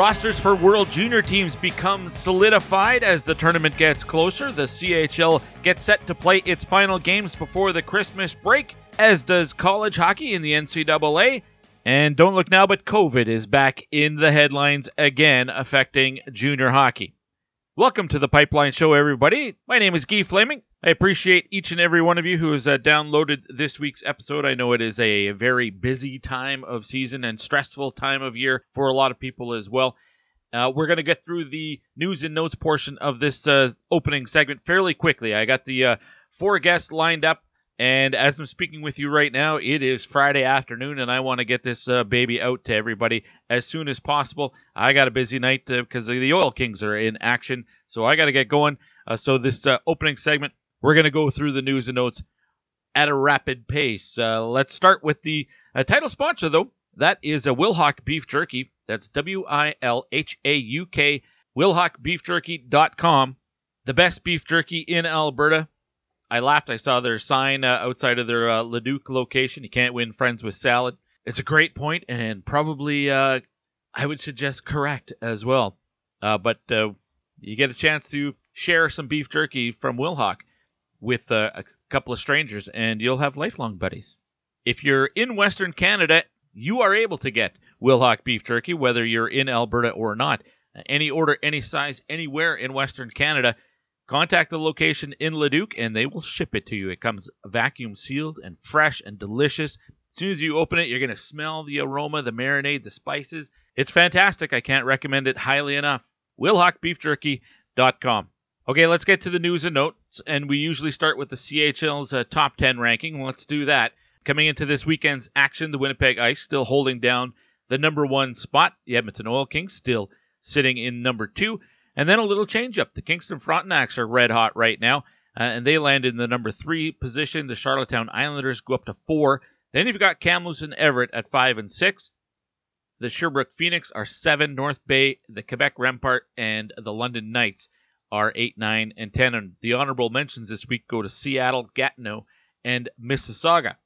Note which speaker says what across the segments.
Speaker 1: Rosters for World Junior teams become solidified as the tournament gets closer. The CHL gets set to play its final games before the Christmas break, as does college hockey in the NCAA. And don't look now, but COVID is back in the headlines again, affecting junior hockey. Welcome to the Pipeline Show, everybody. My name is Guy Flaming. I appreciate each and every one of you who has uh, downloaded this week's episode. I know it is a very busy time of season and stressful time of year for a lot of people as well. Uh, we're going to get through the news and notes portion of this uh, opening segment fairly quickly. I got the uh, four guests lined up, and as I'm speaking with you right now, it is Friday afternoon, and I want to get this uh, baby out to everybody as soon as possible. I got a busy night because the Oil Kings are in action, so I got to get going. Uh, so this opening segment we're going to go through the news and notes at a rapid pace. Uh, let's start with the uh, title sponsor, though. That is a Wilhauk Beef Jerky. That's W I L H A U K, WilhaukBeefJerky.com. The best beef jerky in Alberta. I laughed. I saw their sign uh, outside of their uh, Leduc location. You can't win friends with salad. It's a great point, and probably uh, I would suggest correct as well. Uh, but uh, you get a chance to share some beef jerky from Wilhauk with uh, a couple of strangers, and you'll have lifelong buddies. If you're in Western Canada, you are able to get Wilhauk beef jerky, whether you're in Alberta or not. Any order, any size, anywhere in Western Canada, contact the location in Leduc and they will ship it to you. It comes vacuum sealed and fresh and delicious. As soon as you open it, you're going to smell the aroma, the marinade, the spices. It's fantastic. I can't recommend it highly enough. WilhaukBeefJerky.com. Okay, let's get to the news and notes, and we usually start with the CHL's uh, top 10 ranking. Let's do that. Coming into this weekend's action, the Winnipeg Ice still holding down the number one spot. The Edmonton Oil Kings still sitting in number two. And then a little change up. The Kingston Frontenacs are red hot right now, uh, and they land in the number three position. The Charlottetown Islanders go up to four. Then you've got Kamloops and Everett at five and six. The Sherbrooke Phoenix are seven. North Bay, the Quebec Rempart, and the London Knights are 8, 9, and 10. And the honorable mentions this week go to Seattle, Gatineau, and Mississauga.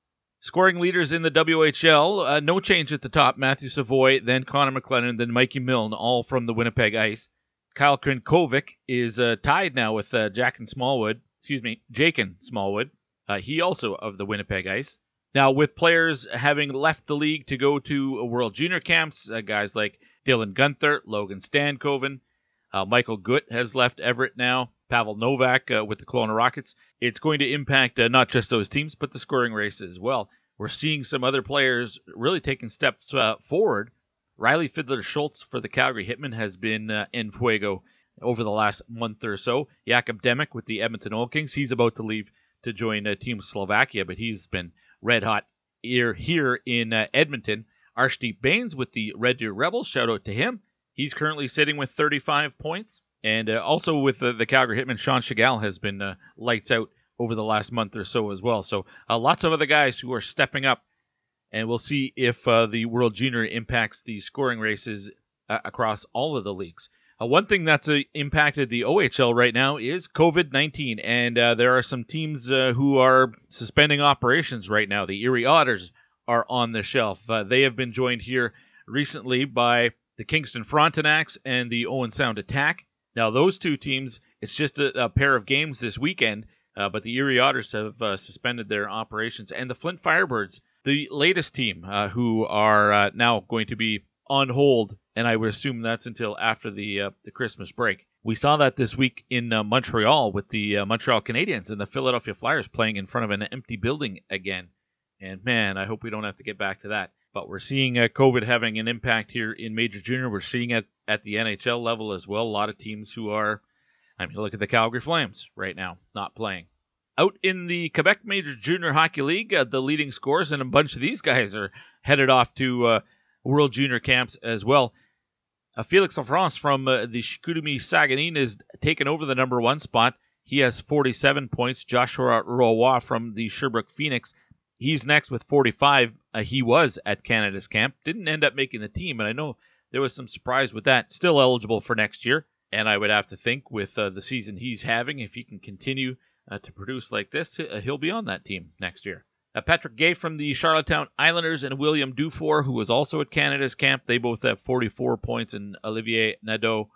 Speaker 1: Scoring leaders in the WHL, uh, no change at the top. Matthew Savoie, then Connor McClennon, then Mikey Milne, all from the Winnipeg Ice. Kyle Krinkovic is uh, tied now with uh, Smallwood, excuse me, Jakin Smallwood. Uh, he also of the Winnipeg Ice. Now, with players having left the league to go to World Junior camps, uh, guys like Dylan Guenther, Logan Stankoven, uh, Michael Gutt has left Everett now. Pavel Novak uh, with the Kelowna Rockets. It's going to impact uh, not just those teams, but the scoring race as well. We're seeing some other players really taking steps uh, forward. Riley Fiddler Schultz for the Calgary Hitmen has been uh, in fuego over the last month or so. Jakub Demek with the Edmonton Oil Kings. He's about to leave to join uh, Team Slovakia, but he's been red hot here, here in Edmonton. Arshdeep Bains with the Red Deer Rebels. Shout out to him. He's currently sitting with 35 points. And uh, also with uh, the Calgary Hitmen, Sean Tschigerl has been uh, lights out over the last month or so as well. So uh, lots of other guys who are stepping up. And we'll see if uh, the World Junior impacts the scoring races uh, across all of the leagues. Uh, one thing that's uh, impacted the OHL right now is COVID 19, and uh, there are some teams uh, who are suspending operations right now. The Erie Otters are on the shelf. They have been joined here recently by the Kingston Frontenacs and the Owen Sound Attack. Now, those two teams, it's just a, a pair of games this weekend, but the Erie Otters have suspended their operations, and the Flint Firebirds, the latest team, who are now going to be on hold, and I would assume that's until after the uh, the Christmas break. We saw that this week in uh, Montreal with the uh, Montreal Canadiens and the Philadelphia Flyers playing in front of an empty building again. And man, I hope we don't have to get back to that. But we're seeing uh, COVID having an impact here in Major Junior. We're seeing it at the NHL level as well. A lot of teams who are, I mean, look at the Calgary Flames right now, not playing. Out in the Quebec Major Junior Hockey League, uh, the leading scores, and a bunch of these guys are headed off to uh, World Junior Camps as well. Uh, Felix Lafrance from uh, the Chicoutimi Saguenay is taken over the number one spot. He has 47 points. Joshua Roy from the Sherbrooke Phoenix, he's next with 45. Uh, he was at Canada's camp, didn't end up making the team, and I know there was some surprise with that. Still eligible for next year, and I would have to think with uh, the season he's having, if he can continue uh, to produce like this, uh, he'll be on that team next year. Uh, Patrick Guay from the Charlottetown Islanders and William Dufour, who was also at Canada's camp. They both have 44 points, and Olivier Nadeau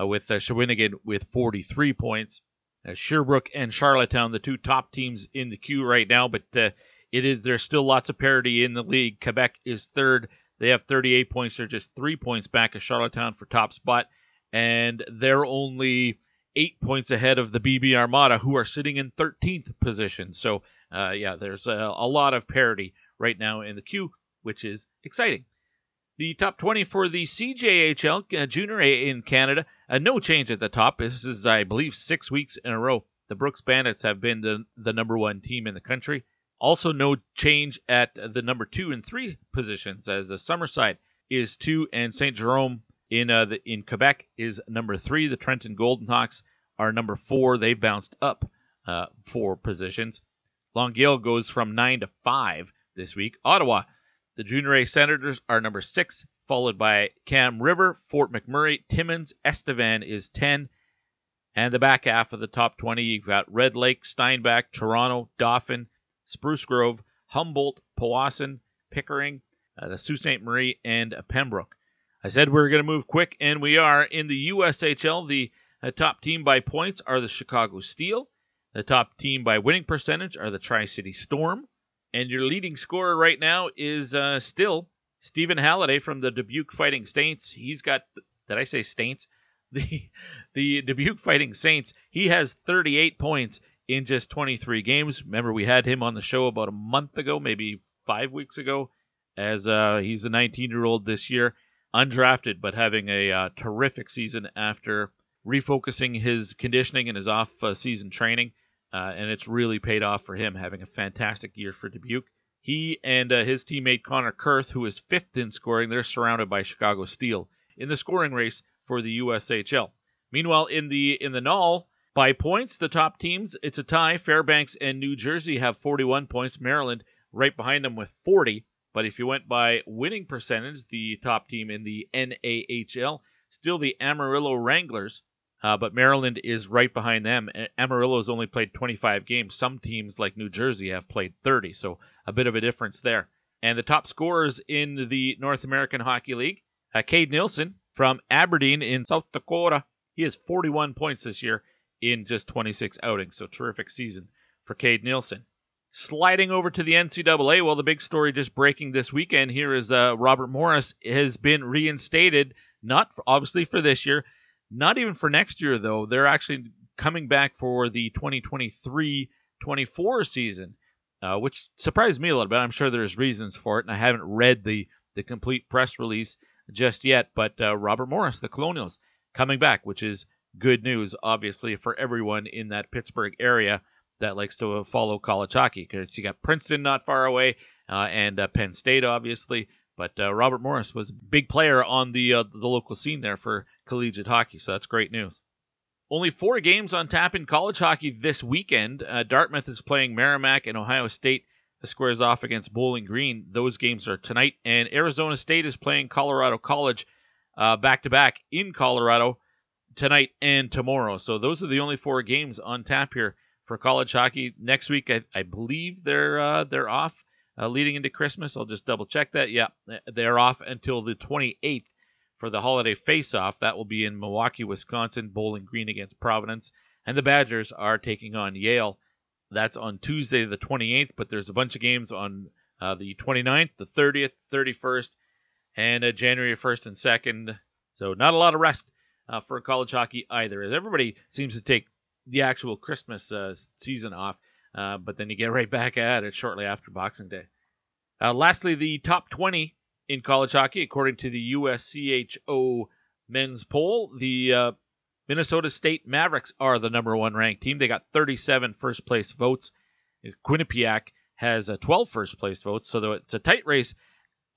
Speaker 1: uh, with uh, Shawinigan with 43 points. Uh, Sherbrooke and Charlottetown, the two top teams in the queue right now, but uh, it is there's still lots of parity in the league. Quebec is third; they have 38 points. They're just three points back of Charlottetown for top spot, and they're only eight points ahead of the BB Armada, who are sitting in 13th position. So uh, yeah, there's a, a, lot of parity right now in the queue, which is exciting. The top 20 for the CJHL uh, Junior A in Canada, uh, no change at the top. This is, I believe, six weeks in a row. The Brooks Bandits have been the, the number one team in the country. Also, no change at the number two and three positions, as the Summerside is two and Saint Jerome in uh, the, in Quebec is number three. The Trenton Golden Hawks are number four. They bounced up uh, four positions. Longueuil goes from 9 to 5 this week. Ottawa, the Junior A Senators are number 6, followed by Kam River, Fort McMurray, Timmins, Estevan is 10. And the back half of the top 20, you've got Red Lake, Steinbach, Toronto, Dauphin, Spruce Grove, Humboldt, Powassan, Pickering, uh, the Sault Ste. Marie, and Pembroke. I said we were going to move quick, and we are. In the USHL, the uh, top team by points are the Chicago Steel. The top team by winning percentage are the Tri City Storm. And your leading scorer right now is uh, still Stephen Halliday from the Dubuque Fighting Saints. He's got, did I say Saints? The, the Dubuque Fighting Saints. He has 38 points in just 23 games. Remember, we had him on the show about a month ago, maybe five weeks ago, as uh, he's a 19 year old this year, undrafted, but having a uh, terrific season after refocusing his conditioning and his off uh, season training. Uh, and it's really paid off for him, having a fantastic year for Dubuque. He and uh, his teammate Connor Kurth, who is fifth in scoring, they're surrounded by Chicago Steel in the scoring race for the USHL. Meanwhile, in the in the NAHL, by points, the top teams it's a tie. Fairbanks and New Jersey have 41 points. Maryland right behind them with 40. But if you went by winning percentage, the top team in the NAHL still the Amarillo Wranglers uh, but Maryland is right behind them. Amarillo has only played 25 games. Some teams, like New Jersey, have played 30, so a bit of a difference there. And the top scorers in the North American Hockey League, uh, Cade Nielsen from Aberdeen in South Dakota. He has 41 points this year in just 26 outings, so terrific season for Cade Nielsen. Sliding over to the NCAA, well, the big story just breaking this weekend here is uh, Robert Morris has been reinstated, not for, obviously for this year, not even for next year, though. They're actually coming back for the 2023 24 season, uh, which surprised me a little bit. I'm sure there's reasons for it, and I haven't read the, the complete press release just yet. But uh, Robert Morris, the Colonials, coming back, which is good news, obviously, for everyone in that Pittsburgh area that likes to follow college hockey. Because you got Princeton not far away, uh, and uh, Penn State, obviously. But uh, Robert Morris was a big player on the uh, the local scene there for collegiate hockey, so that's great news. Only four games on tap in college hockey this weekend. Uh, Dartmouth is playing Merrimack, and Ohio State squares off against Bowling Green. Those games are tonight, and Arizona State is playing Colorado College back to back in Colorado. tonight and tomorrow. So those are the only four games on tap here for college hockey. Next week, I, I believe they're uh, they're off uh, leading into Christmas. I'll just double check that. Yeah, they're off until the 28th for the holiday face-off. That will be in Milwaukee, Wisconsin, Bowling Green against Providence, and the Badgers are taking on Yale. That's on Tuesday the 28th, but there's a bunch of games on uh, the 29th, the 30th, 31st, and uh, January 1st and 2nd. So not a lot of rest uh, for college hockey either. As everybody seems to take the actual Christmas uh, season off, uh, but then you get right back at it shortly after Boxing Day. Uh, lastly, the top 20 in college hockey, according to the USCHO men's poll, the uh, Minnesota State Mavericks are the number one ranked team. They got 37 first place votes. Quinnipiac has uh, 12 first place votes, so it's a tight race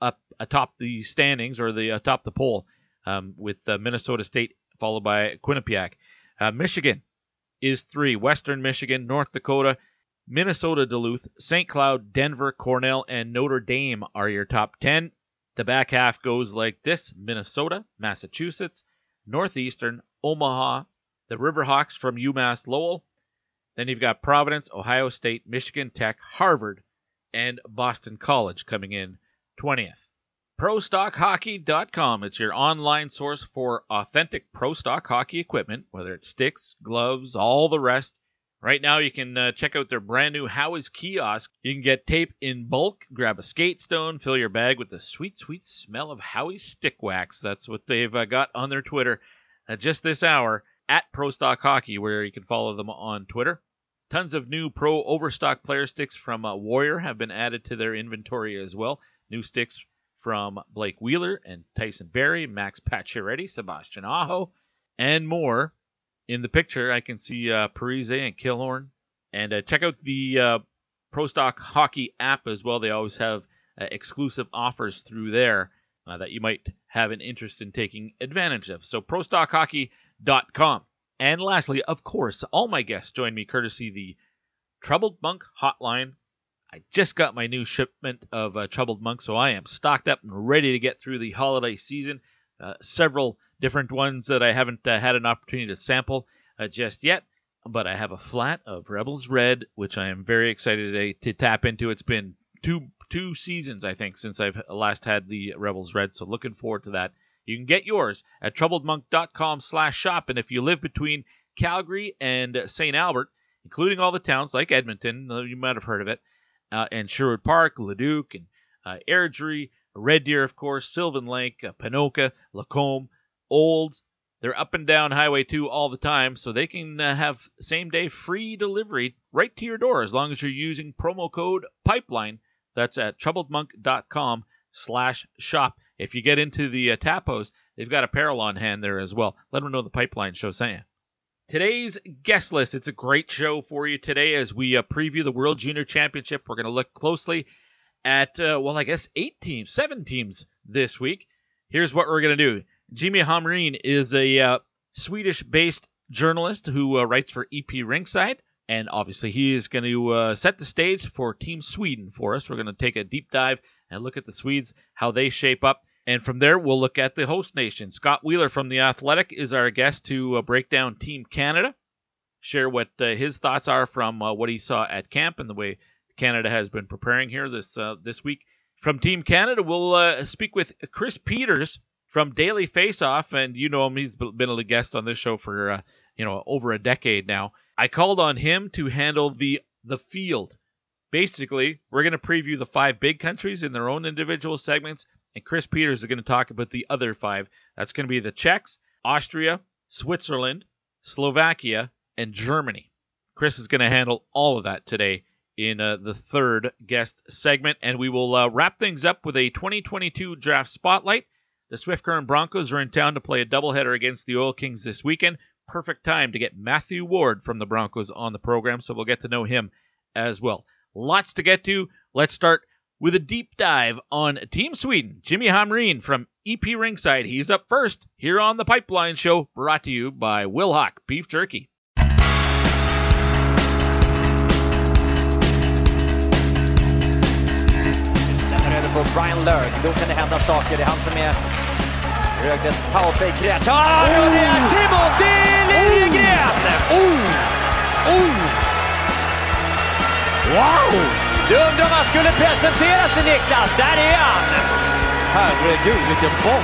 Speaker 1: up atop the standings or the atop the poll um, with uh, Minnesota State followed by Quinnipiac. Uh, Michigan is three. Western Michigan, North Dakota, Minnesota Duluth, St. Cloud, Denver, Cornell, and Notre Dame are your top 10. The back half goes like this Minnesota, Massachusetts, Northeastern, Omaha, the Riverhawks from UMass Lowell. Then you've got Providence, Ohio State, Michigan Tech, Harvard, and Boston College coming in 20th. ProStockHockey.com. It's your online source for authentic pro stock hockey equipment, whether it's sticks, gloves, all the rest. Right now, you can uh, check out their brand new Howie's kiosk. You can get tape in bulk, grab a skate stone, fill your bag with the sweet, sweet smell of Howie's stick wax. That's what they've uh, got on their Twitter uh, just this hour at Pro Stock Hockey, where you can follow them on Twitter. Tons of new pro overstock player sticks from uh, Warrior have been added to their inventory as well. New sticks from Blake Wheeler and Tyson Barrie, Max Pacioretty, Sebastian Aho, and more. In the picture, I can see uh, Parise and Killorn. And uh, check out the uh, Pro Stock Hockey app as well. They always have uh, exclusive offers through there uh, that you might have an interest in taking advantage of. So, ProStockHockey.com. And lastly, of course, all my guests join me courtesy the Troubled Monk Hotline I just got my new shipment of uh, Troubled Monk, so I am stocked up and ready to get through the holiday season. Uh, several different ones that I haven't uh, had an opportunity to sample uh, just yet, but I have a flat of Rebels Red, which I am very excited to, to tap into. It's been two two seasons, I think, since I've last had the Rebels Red, so looking forward to that. You can get yours at troubledmonk.com/shop, and if you live between Calgary and St. Albert, including all the towns like Edmonton, you might have heard of it uh, and Sherwood Park, Leduc, and uh, Airdrie, Red Deer, of course, Sylvan Lake, uh, Ponoka, Lacombe, Olds. They're up and down Highway 2 all the time, so they can uh, have same day free delivery right to your door as long as you're using promo code PIPELINE. That's at troubledmonk.com slash shop. If you get into the uh, Tapos, they've got apparel on hand there as well. Let them know the Pipeline Show you. Today's guest list. It's a great show for you today as we uh, preview the World Junior Championship. We're going to look closely at, uh, well, I guess eight teams, seven teams this week. Here's what we're going to do. Jimmy Hamrin is a uh, Swedish based journalist who uh, writes for EP Rinkside. And obviously, he is going to uh, set the stage for Team Sweden for us. We're going to take a deep dive and look at the Swedes, how they shape up. And from there, we'll look at the host nation. Scott Wheeler from The Athletic is our guest to uh, break down Team Canada, share what uh, his thoughts are from uh, what he saw at camp and the way Canada has been preparing here this uh, this week. From Team Canada, we'll uh, speak with Chris Peters from Daily Faceoff, and you know him; he's been a guest on this show for uh, you know over a decade now. I called on him to handle the the field. Basically, we're going to preview the five big countries in their own individual segments and Chris Peters is going to talk about the other five. That's going to be the Czechs, Austria, Switzerland, Slovakia, and Germany. Chris is going to handle all of that today in uh, the third guest segment, and we will uh, wrap things up with a 2022 draft spotlight. The Swift Current Broncos are in town to play a doubleheader against the Oil Kings this weekend. Perfect time to get Mathew Ward from the Broncos on the program, so we'll get to know him as well. Lots to get to. Let's start with a deep dive on Team Sweden. Jimmy Hamrin from EP Rinkside. He's up first here on the Pipeline Show, brought to you by Wilhauk Beef Jerky.
Speaker 2: över på Brian Lurg. Då kan det hända saker. Det är han som är Rögles powerplay-kreatör oh! och det är Timothy Liljegren! Oh! Oh! oh! Wow! Du undrar om han skulle presentera sig Niklas, där är han! Herregud vilken bomb!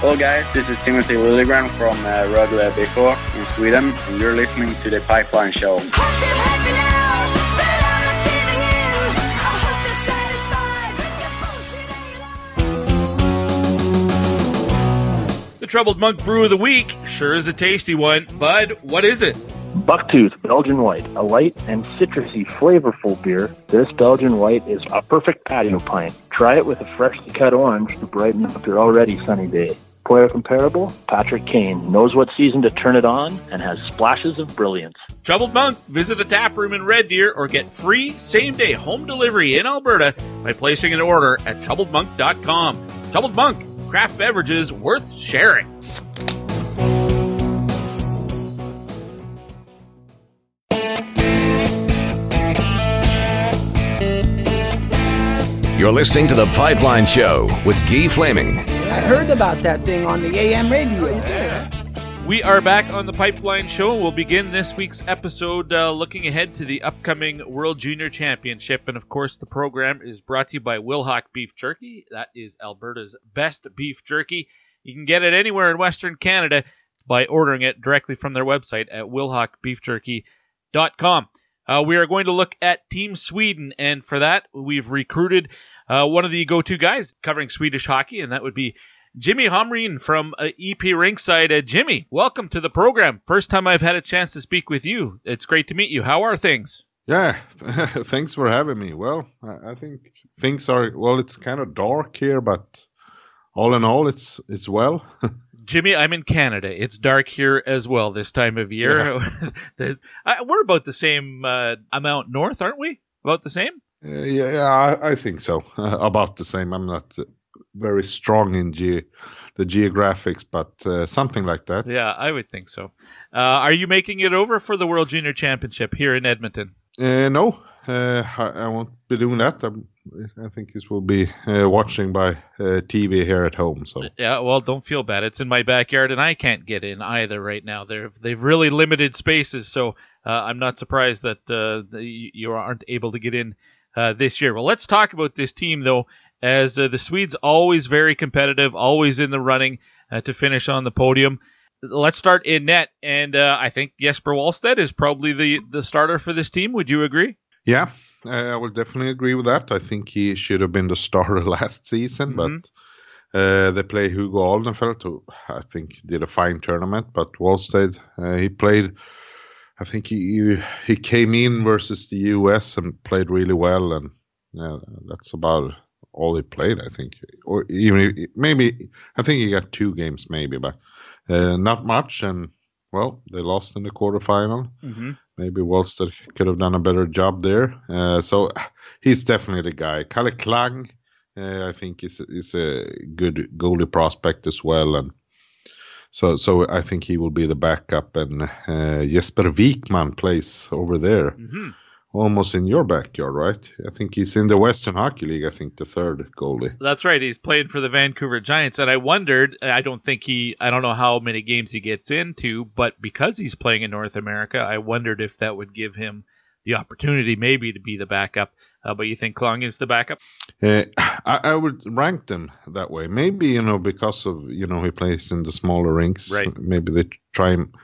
Speaker 3: Hello guys, this is Timothy Liljegren from uh, Rögle BK in Sweden and you're listening to the Pipeline Show.
Speaker 1: The Troubled Monk Brew of the Week sure is a tasty one. Bud, what is it?
Speaker 4: Bucktooth Belgian White, a light and citrusy, flavorful beer. This Belgian White is a perfect patio pint. Try it with a freshly cut orange to brighten up your already sunny day. Player comparable? Patrick Kane knows what season to turn it on and has splashes of brilliance.
Speaker 1: Troubled Monk, visit the tap room in Red Deer or get free same day home delivery in Alberta by placing an order at troubledmonk.com. Troubled Monk, craft beverages worth sharing.
Speaker 5: You're listening to The Pipeline Show with Guy Flaming.
Speaker 6: I heard about that thing on the AM radio.
Speaker 1: We are back on the Pipeline Show. We'll begin this week's episode uh, looking ahead to the upcoming World Junior Championship. And of course, the program is brought to you by Wilhauk Beef Jerky. That is Alberta's best beef jerky. You can get it anywhere in Western Canada by ordering it directly from their website at wilhaukbeefjerky.com. Uh, we are going to look at Team Sweden, and for that, we've recruited uh, one of the go to guys covering Swedish hockey, and that would be Jimmy Hamrin from uh, EP Rinkside. Uh, Jimmy, welcome to the program. First time I've had a chance to speak with you. It's great to meet you. How are things?
Speaker 7: Yeah, thanks for having me. Well, I think things are well. It's kind of dark here, but all in all, it's it's well.
Speaker 1: Jimmy, I'm in Canada. It's dark here as well this time of year. Yeah. we're about the same uh, amount north, aren't we? About the same?
Speaker 7: Uh, yeah, yeah I, I, think so. Uh, about the same. I'm not very strong in ge- the geographics, but uh, something like that.
Speaker 1: Yeah, I would think so. Uh, are you making it over for the World Junior Championship here in Edmonton?
Speaker 7: Uh, no, I, I, won't be doing that. I'm, i think this will be watching by TV here at home. So
Speaker 1: yeah, well, don't feel bad. It's in my backyard, and I can't get in either right now. They're they've really limited spaces, so I'm not surprised that you aren't able to get in uh, this year. Well, let's talk about this team though, as uh, the Swedes always very competitive, always in the running uh, to finish on the podium. Let's start in net, and uh, I think Jesper Wallstedt is probably the the starter for this team. Would you agree?
Speaker 7: Yeah, I would definitely agree with that. I think he should have been the starter last season, mm-hmm. but. Uh, they play Hugo Alnefelt, who I think did a fine tournament, but Wallstedt, uh, he played I think he he came in versus the U.S. and played really well, and yeah, that's about all he played. I think, or even maybe I think he got two games, maybe, but uh, not much. And well, they lost in the quarterfinal. Mm-hmm. Maybe Wallstedt could have done a better job there. Uh, so he's definitely the guy. Kalle Klang, uh, I think, is is a good goalie prospect as well, and so so I think he will be the backup, and uh, Jesper Vikman plays over there, mm-hmm. Almost in your backyard, right? I think he's in the Western Hockey League. I think the third goalie.
Speaker 1: That's right. He's playing for the Vancouver Giants, and I wondered. I don't think he. I don't know how many games he gets into, but because he's playing in North America, I wondered if that would give him the opportunity maybe to be the backup. Uh, but you think Klang is the backup?
Speaker 7: Uh, I, I, would rank them that way. Maybe you know because of you know he plays in the smaller rinks.
Speaker 1: Right.
Speaker 7: Maybe they try him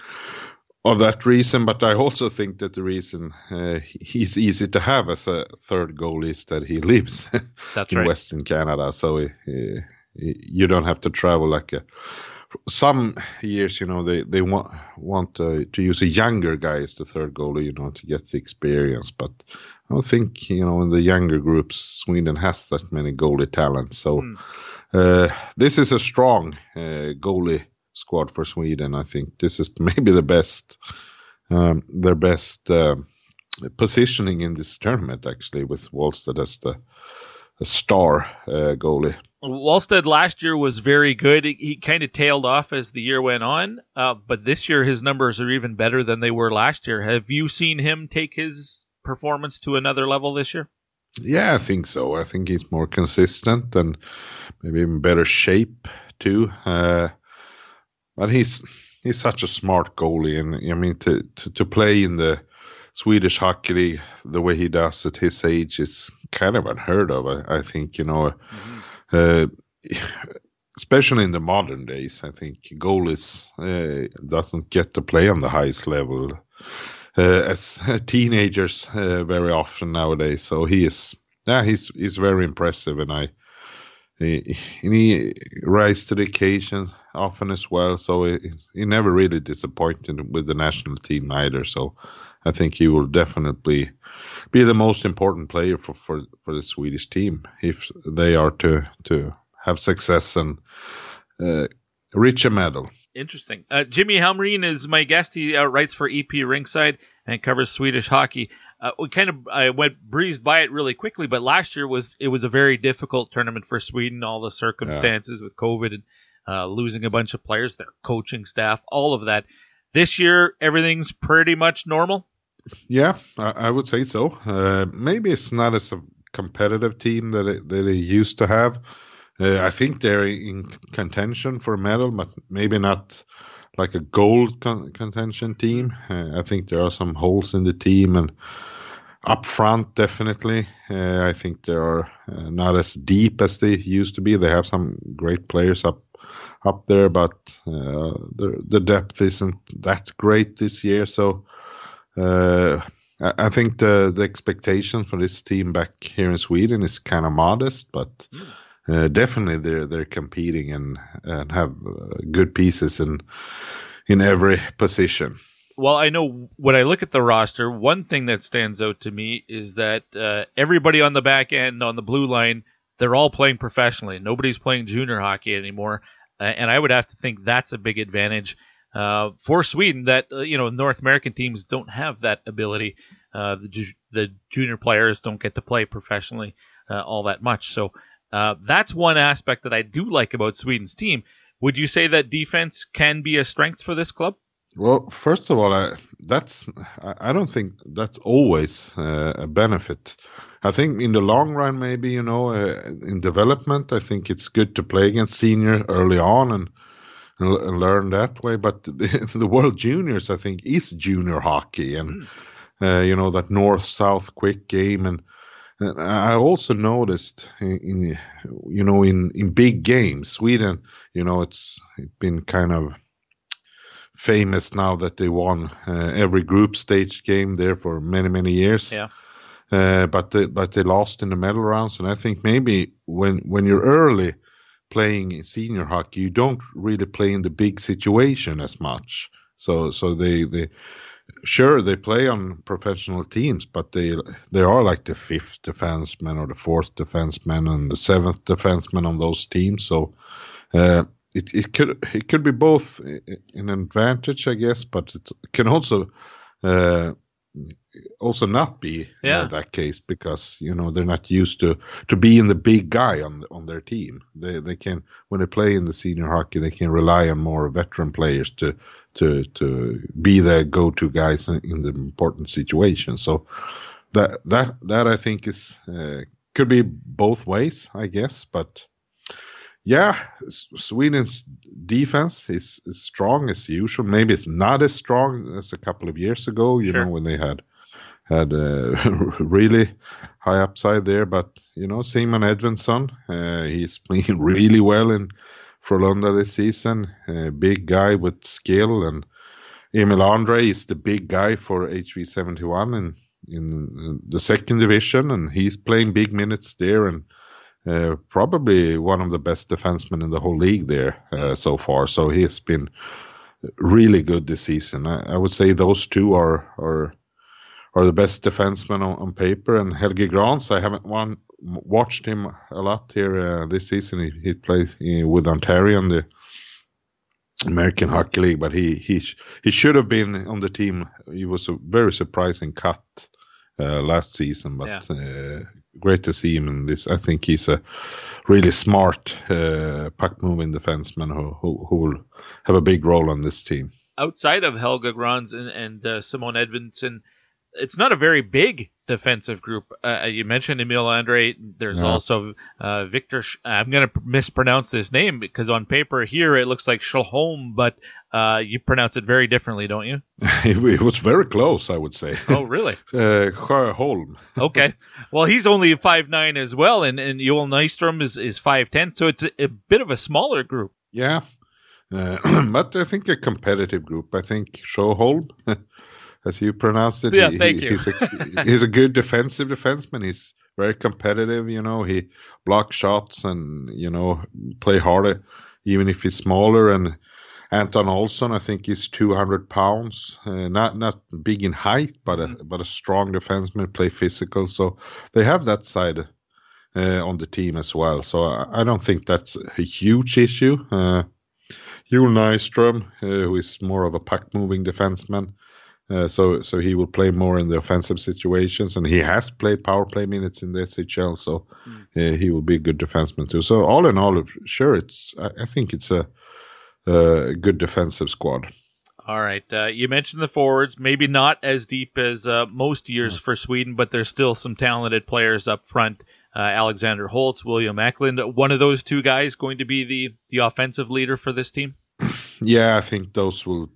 Speaker 7: of that reason. But I also think that the reason uh, he's easy to have as a third goal is that he lives in
Speaker 1: right.
Speaker 7: Western Canada, so he, he, you don't have to travel like a some years, you know, they they want want uh, to use a younger guy as the third goalie, you know, to get the experience. But I don't think you know in the younger groups Sweden has that many goalie talents. So mm. uh, this is a strong uh, goalie squad for Sweden. I think this is maybe the best um, their best uh, positioning in this tournament actually with Wallstedt as the a star uh, goalie.
Speaker 1: Wallstedt last year was very good. He, he kind of tailed off as the year went on, uh, but this year his numbers are even better than they were last year. Have you seen him take his performance to another level this year?
Speaker 7: Yeah, I think so. I think he's more consistent and maybe in better shape too. Uh, but he's he's such a smart goalie, and I mean to to, to play in the Swedish hockey league the way he does at his age is kind of unheard of. I, I think you know, mm-hmm. uh, especially in the modern days. I think goalies uh, doesn't get to play on the highest level uh, as teenagers uh, very often nowadays. So he is, yeah, he's he's very impressive, and I. He, rise to the occasion often as well, so he, he never really disappointed with the national team either. So I think he will definitely be the most important player for, for, for the Swedish team if they are to to have success and uh, reach a medal.
Speaker 1: Interesting. Uh, Jimmy Hamrin is my guest. He uh, writes for EP Rinkside and covers Swedish hockey. Uh, we kind of I went breezed by it really quickly, but last year was it was a very difficult tournament for Sweden. All the circumstances yeah. with COVID and uh, losing a bunch of players, their coaching staff, all of that. This year, everything's pretty much normal.
Speaker 7: Yeah, I, I would say so. Uh, maybe it's not as a competitive team that it, that they used to have. Uh, I think they're in contention for a medal, but maybe not like a gold con- contention team. Uh, I think there are some holes in the team, and up front, definitely. Uh, I think they are uh, not as deep as they used to be. They have some great players up up there, but uh, the the depth isn't that great this year. So uh, I think the the expectation for this team back here in Sweden is kind of modest, but uh, definitely they're they're competing and and have uh, good pieces in in every position.
Speaker 1: Well, I know when I look at the roster, one thing that stands out to me is that uh, everybody on the back end on the blue line, they're all playing professionally. Nobody's playing junior hockey anymore, uh, and I would have to think that's a big advantage uh, for Sweden that uh, you know North American teams don't have that ability. Uh, the, ju- the junior players don't get to play professionally uh, all that much. So uh, that's one aspect that I do like about Sweden's team. Would you say that defense can be a strength for this club?
Speaker 7: Well, first of all, I, that's I don't think that's always uh, a benefit. I think in the long run, maybe you know, in development, I think it's good to play against senior early on and and learn that way. But the, the World Juniors, I think, is junior hockey, and mm. uh, you know that north-south quick game. And, and, I also noticed in, in, you know in in big games, Sweden, you know, it's been kind of famous now that they won uh, every group stage game there for many many years.
Speaker 1: Yeah.
Speaker 7: Uh, but they, but they lost in the medal rounds, and I think maybe when when you're early playing senior hockey, you don't really play in the big situation as much. So so they they sure they play on professional teams, but they they are like the fifth defenseman or the fourth defenseman and the seventh defenseman on those teams. So uh, it it could it could be both an advantage, I guess, but it can also uh, also not be yeah. that case because you know they're not used to to being the big guy on on their team. They they can when they play in the senior hockey they can rely on more veteran players to to to be the go to guys in, in, the important situations. So that that that I think is uh, could be both ways, I guess, but yeah, Sweden's defense is, is, strong as usual. Maybe it's not as strong as a couple of years ago, you sure. know, when they had had really high upside there. But you know, Simon Edvinsson, uh, he's playing really well in Frölunda this season. Big guy with skill, and Emil Andrae is the big guy for HV71 in in the second division, and he's playing big minutes there and uh, probably one of the best defensemen in the whole league there uh, so far. So he has been really good this season. I, I, would say those two are are are the best defensemen on, on paper. And Helge Grans, I haven't one, watched him a lot here uh, this season. He, he plays uh, with Ontario in the American Hockey League, but he he he should have been on the team. He was a very surprising cut uh, last season, but yeah. uh, great to see him in this. I think he's a really smart uh, puck moving defenseman who, who, who will have a big role on this team.
Speaker 1: Outside of Helge Grans and, and uh, Simon Edvinsson, it's not a very big defensive group. Uh, you mentioned Emil Andrae. There's
Speaker 7: Yeah.
Speaker 1: also uh, Victor. Sch- I'm going to mispronounce this name because on paper here it looks like Schalholm, but uh, you pronounce it very differently, don't you?
Speaker 7: it was very close, I would say.
Speaker 1: Oh, really?
Speaker 7: uh, Holm.
Speaker 1: okay. Well, he's only five nine as well, and and Joel Nystrom is is five ten, so it's a, a bit of a smaller group.
Speaker 7: Yeah, uh, but I think a competitive group. I think Sjöholm, as you pronounce it,
Speaker 1: Yeah,
Speaker 7: he-
Speaker 1: thank
Speaker 7: he-
Speaker 1: you.
Speaker 7: he's a he's a good defensive defenseman. He's very competitive. You know, he blocks shots and you know play harder, even if he's smaller. And Anton Olsson, I think he's 200 pounds, uh, not not big in height, but a but a strong defenseman, play physical. So they have that side uh, on the team as well. So I, I don't think that's a huge issue. Uh, Joel Nystrom, uh, who is more of a puck moving defenseman. Uh, so so he will play more in the offensive situations, and he has played power play minutes in the SHL, so uh, he will be a good defenseman too. So all in all, sure, it's I, I think it's a, a good defensive squad.
Speaker 1: All right. Uh, you mentioned the forwards, maybe not as deep as uh, most years for Sweden, but there's still some talented players up front. Uh, Alexander Holtz, William Eklund. One of those two guys going to be the the offensive leader for this team.
Speaker 7: Yeah, I think those will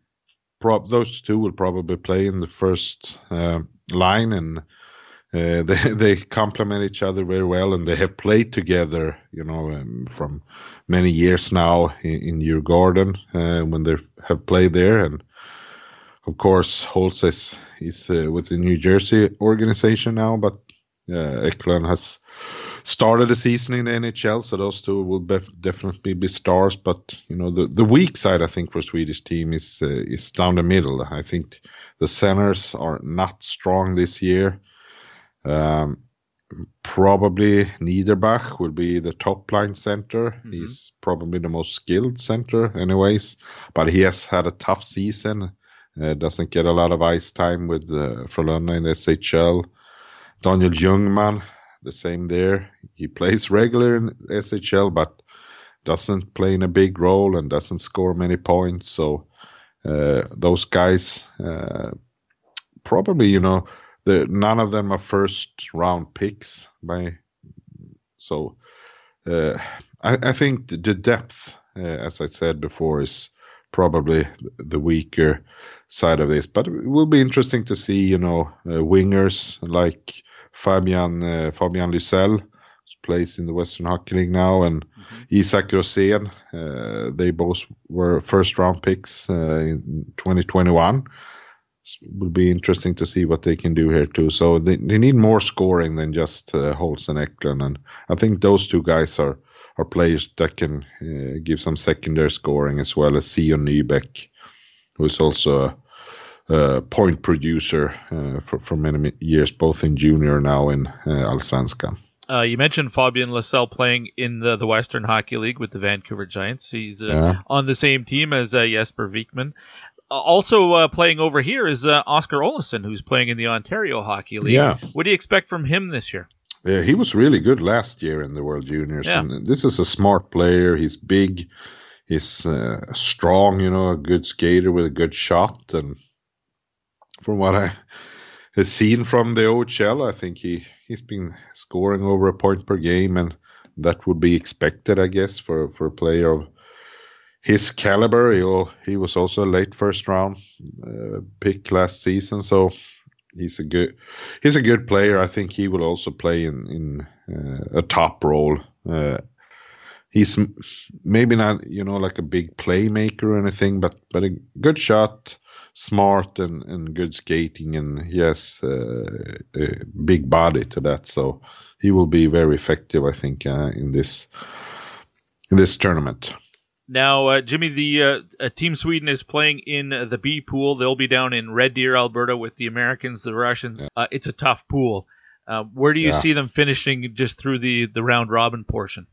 Speaker 7: prob those two will probably play in the first uh, line, and uh, they they complement each other very well, and they have played together, you know, um, from many years now in, in Djurgården uh, when they have played there, and of course Holtz is is uh, with the New Jersey organization now, but uh, Eklund has started the season in the NHL, so those two will bef- definitely be stars. But you know, the the weak side I think for Swedish team is uh, is down the middle. I think the centers are not strong this year. Um, probably Niederbach will be the top line center. He's probably the most skilled center, anyways. But he has had a tough season. Uh, doesn't get a lot of ice time with uh, Frölunda in the SHL. Daniel Ljungman, the same there. He plays regular in SHL, but doesn't play in a big role and doesn't score many points. So uh, those guys, uh, probably you know, the none of them are first round picks. By so, uh, I, I think the depth, uh, as I said before, is probably the weaker side of this. But it will be interesting to see, you know, uh, wingers like Fabian uh, Fabian Lysell, who plays in the Western Hockey League now, and Isak Rosén. Uh, they both were first round picks uh, in 2021. It will be interesting to see what they can do here too. So they, they need more scoring than just uh, Holtz and Eklund, and I think those two guys are are players that can uh, give some secondary scoring as well as Zion Nybeck, who is also a point producer uh, for for many years, both in junior now in uh, Allsvenskan.
Speaker 1: Uh, you mentioned Fabian Lysell playing in the, the Western Hockey League with the Vancouver Giants. He's uh,
Speaker 7: Yeah.
Speaker 1: on the same team as uh, Jesper Vikman. Uh, also uh, playing over here is uh, Oskar Olausson, who's playing in the Ontario Hockey League.
Speaker 7: Yeah.
Speaker 1: What do you expect from him this year?
Speaker 7: Yeah, he was really good last year in the World Juniors.
Speaker 1: Yeah.
Speaker 7: And this is a smart player. He's big. He's uh, strong, you know, a good skater with a good shot. And from what I have seen from the OHL, I think he, he's been scoring over a point per game. And that would be expected, I guess, for, for a player of his caliber. He, al- he was also a late first round uh, pick last season. So he's a good he's a good player. I think he will also play in in uh, a top role. Uh, he's maybe not you know like a big playmaker or anything, but but a good shot, smart and and good skating, and he has uh, a big body to that. So he will be very effective, I think, uh, in this in this tournament.
Speaker 1: Now, uh, Jimmy, the uh, Team Sweden is playing in the B pool. They'll be down in Red Deer, Alberta, with the Americans, the Russians. Uh, it's a tough pool. Uh, where do you
Speaker 7: Yeah.
Speaker 1: see them finishing just through the, the round robin portion?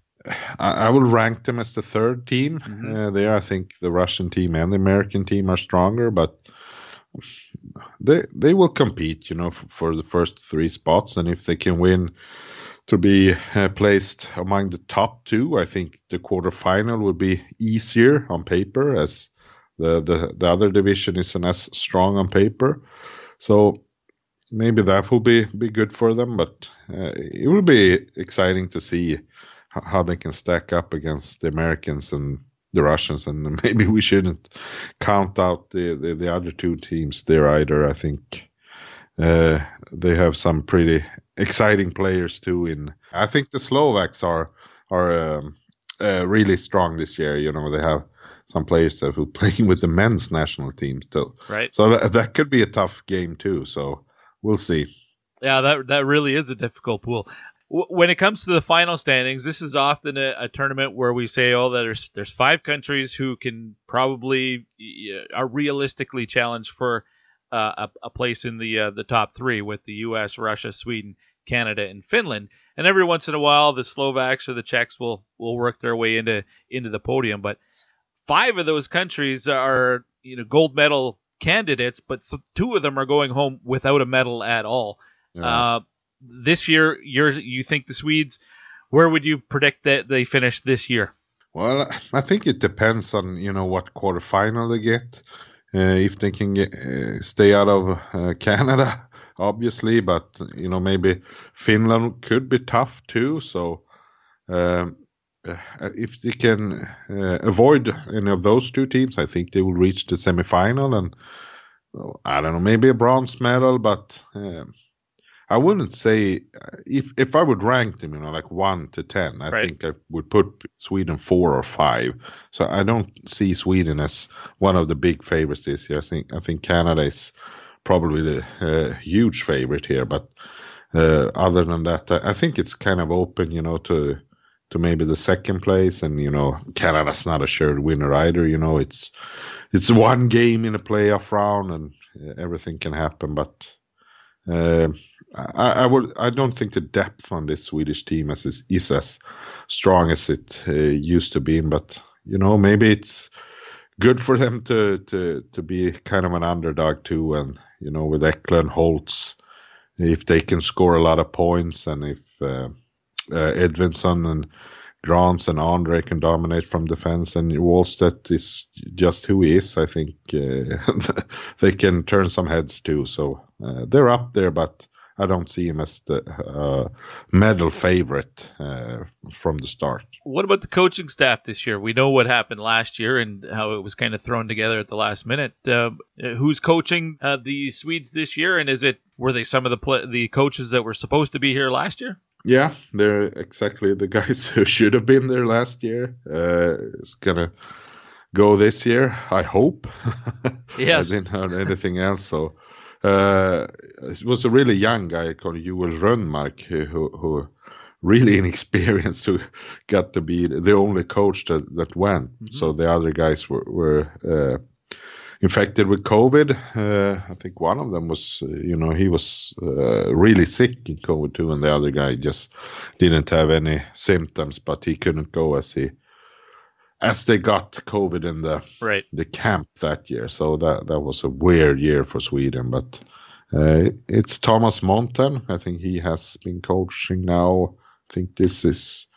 Speaker 7: I, I will rank them as the third team. Uh, there, I think the Russian team and the American team are stronger, but they they will compete, you know, f- for the first three spots, and if they can win to be uh, placed among the top two, I think the quarterfinal will be easier on paper, as the the, the other division isn't as strong on paper. So maybe that will be be good for them. But uh, it will be exciting to see how they can stack up against the Americans and the Russians, and maybe we shouldn't count out the, the, the other two teams there either. I think uh, they have some pretty exciting players too. In I think the Slovaks are are um, uh, really strong this year. You know they have some players that who playing with the men's national team still.
Speaker 1: Right.
Speaker 7: So that that could be a tough game too. So we'll see.
Speaker 1: Yeah, that that really is a difficult pool when it comes to the final standings, this is often a, a, tournament where we say, "Oh, there's there's five countries who can probably are realistically challenged for uh, a, a, place in the uh, the top three with the U.S., Russia, Sweden, Canada, and Finland." And every once in a while, the Slovaks or the Czechs will will work their way into into the podium. But five of those countries are you know gold medal candidates, but th- two of them are going home without a medal at all. Yeah. This year, you're you think the Swedes? Where would you predict that they finish this year?
Speaker 7: Well, I think it depends on you know what quarterfinal they get. Uh, if they can get, uh, stay out of uh, Canada, obviously, but you know maybe Finland could be tough too. So um, uh, if they can uh, avoid any of those two teams, I think they will reach the semifinal and. I don't know, maybe a bronze medal, but um, I wouldn't say if if I would rank them, you know, like one to ten, I right. think I would put Sweden four or five. So I don't see Sweden as one of the big favorites this year. I think I think Canada is probably the uh, huge favorite here, but uh, other than that, I think it's kind of open, you know, to to maybe the second place, and you know, Canada's not a sure winner either. You know, it's it's one game in a playoff round, and uh, everything can happen, but. Uh, I, I would. I don't think the depth on this Swedish team is, is, is as strong as it uh, used to be. But you know, maybe it's good for them to to to be kind of an underdog too. And you know, with Eklund, Holtz, if they can score a lot of points, and if uh, uh, Edvinsson and Grans and Andrae can dominate from defense, and Wallstedt is just who he is. I think uh, they can turn some heads too. So uh, they're up there, but I don't see him as the uh, medal favorite uh, from the start.
Speaker 1: What about the coaching staff this year? We know what happened last year and how it was kind of thrown together at the last minute. Uh, who's coaching uh, the Swedes this year, and is it were they some of the pl- the coaches that were supposed to be here last year?
Speaker 7: Yeah, they're exactly the guys who should have been there last year. Uh, it's gonna go this year, I hope.
Speaker 1: Yes.
Speaker 7: I didn't heard anything else, so uh, it was a really young guy called Joel Rönnmark who, who really inexperienced who got to be the only coach that, that went. Mm-hmm. So the other guys were, were uh, infected with COVID. Uh, I think one of them was, uh, you know, he was uh, really sick in COVID too, and the other guy just didn't have any symptoms, but he couldn't go as he as they got COVID in the
Speaker 1: right.
Speaker 7: the camp that year. So that that was a weird year for Sweden. But uh, it's Tomas Montén. I think he has been coaching now. I think this is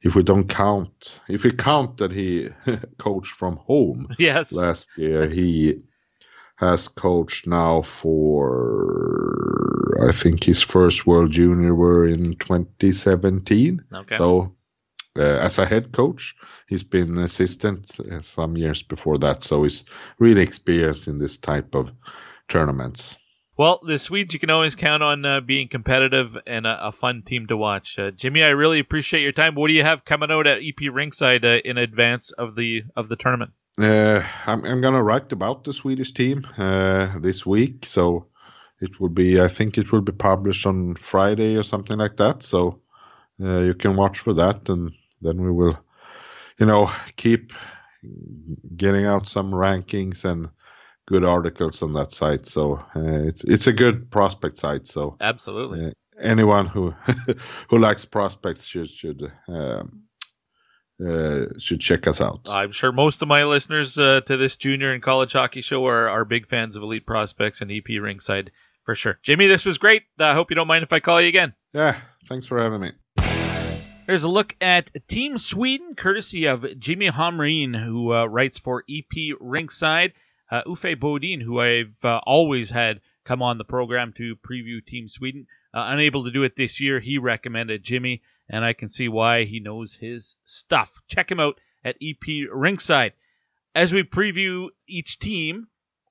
Speaker 7: if we don't count if we count that he coached from home
Speaker 1: yes.
Speaker 7: last year, he has coached now for I think his first World Junior were in 2017.
Speaker 1: Okay.
Speaker 7: So uh, as a head coach, he's been assistant uh, some years before that, so he's really experienced in this type of tournaments.
Speaker 1: Well, the Swedes you can always count on uh, being competitive and a, a, fun team to watch. Uh, Jimmy, I really appreciate your time. What do you have coming out at EP Rinkside uh, in advance of the of the tournament?
Speaker 7: Uh, I'm, I'm gonna write about the Swedish team uh, this week, so it will be. I think it will be published on Friday or something like that. So you can watch for that, and then we will you know, keep getting out some rankings and good articles on that site. So uh, it's it's a good prospect site. So
Speaker 1: absolutely,
Speaker 7: uh, anyone who who likes prospects should should. Um, uh, should check us out.
Speaker 1: I'm sure most of my listeners uh, to this junior and college hockey show are, are big fans of Elite Prospects and EP Rinkside for sure. Jimmy, this was great. I hope you don't mind if I call you again.
Speaker 7: Yeah, thanks for having me.
Speaker 1: There's a look at Team Sweden, courtesy of Jimmy Hamrin, who uh, writes for EP Rinkside. Uh, Uffe Bodin, who I've uh, always had come on the program to preview Team Sweden. Uh, unable to do it this year, he recommended Jimmy, and I can see why he knows his stuff. Check him out at EP Rinkside. As we preview each team,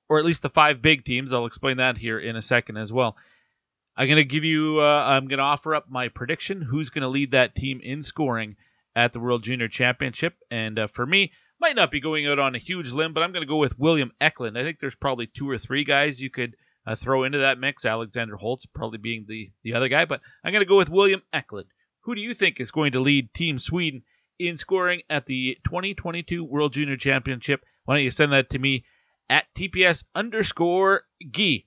Speaker 1: or at least the five big teams, I'll explain that here in a second as well. I'm going to give you, uh, I'm to offer up my prediction who's going to lead that team in scoring at the World Junior Championship. And uh, for me, might not be going out on a huge limb, but I'm going to go with William Eklund. I think there's probably two or three guys you could uh, throw into that mix. Alexander Holtz probably being the, the other guy, but I'm going to go with William Eklund. Who do you think is going to lead Team Sweden in scoring at the 2022 World Junior Championship? Why don't you send that to me at TPS underscore Gee.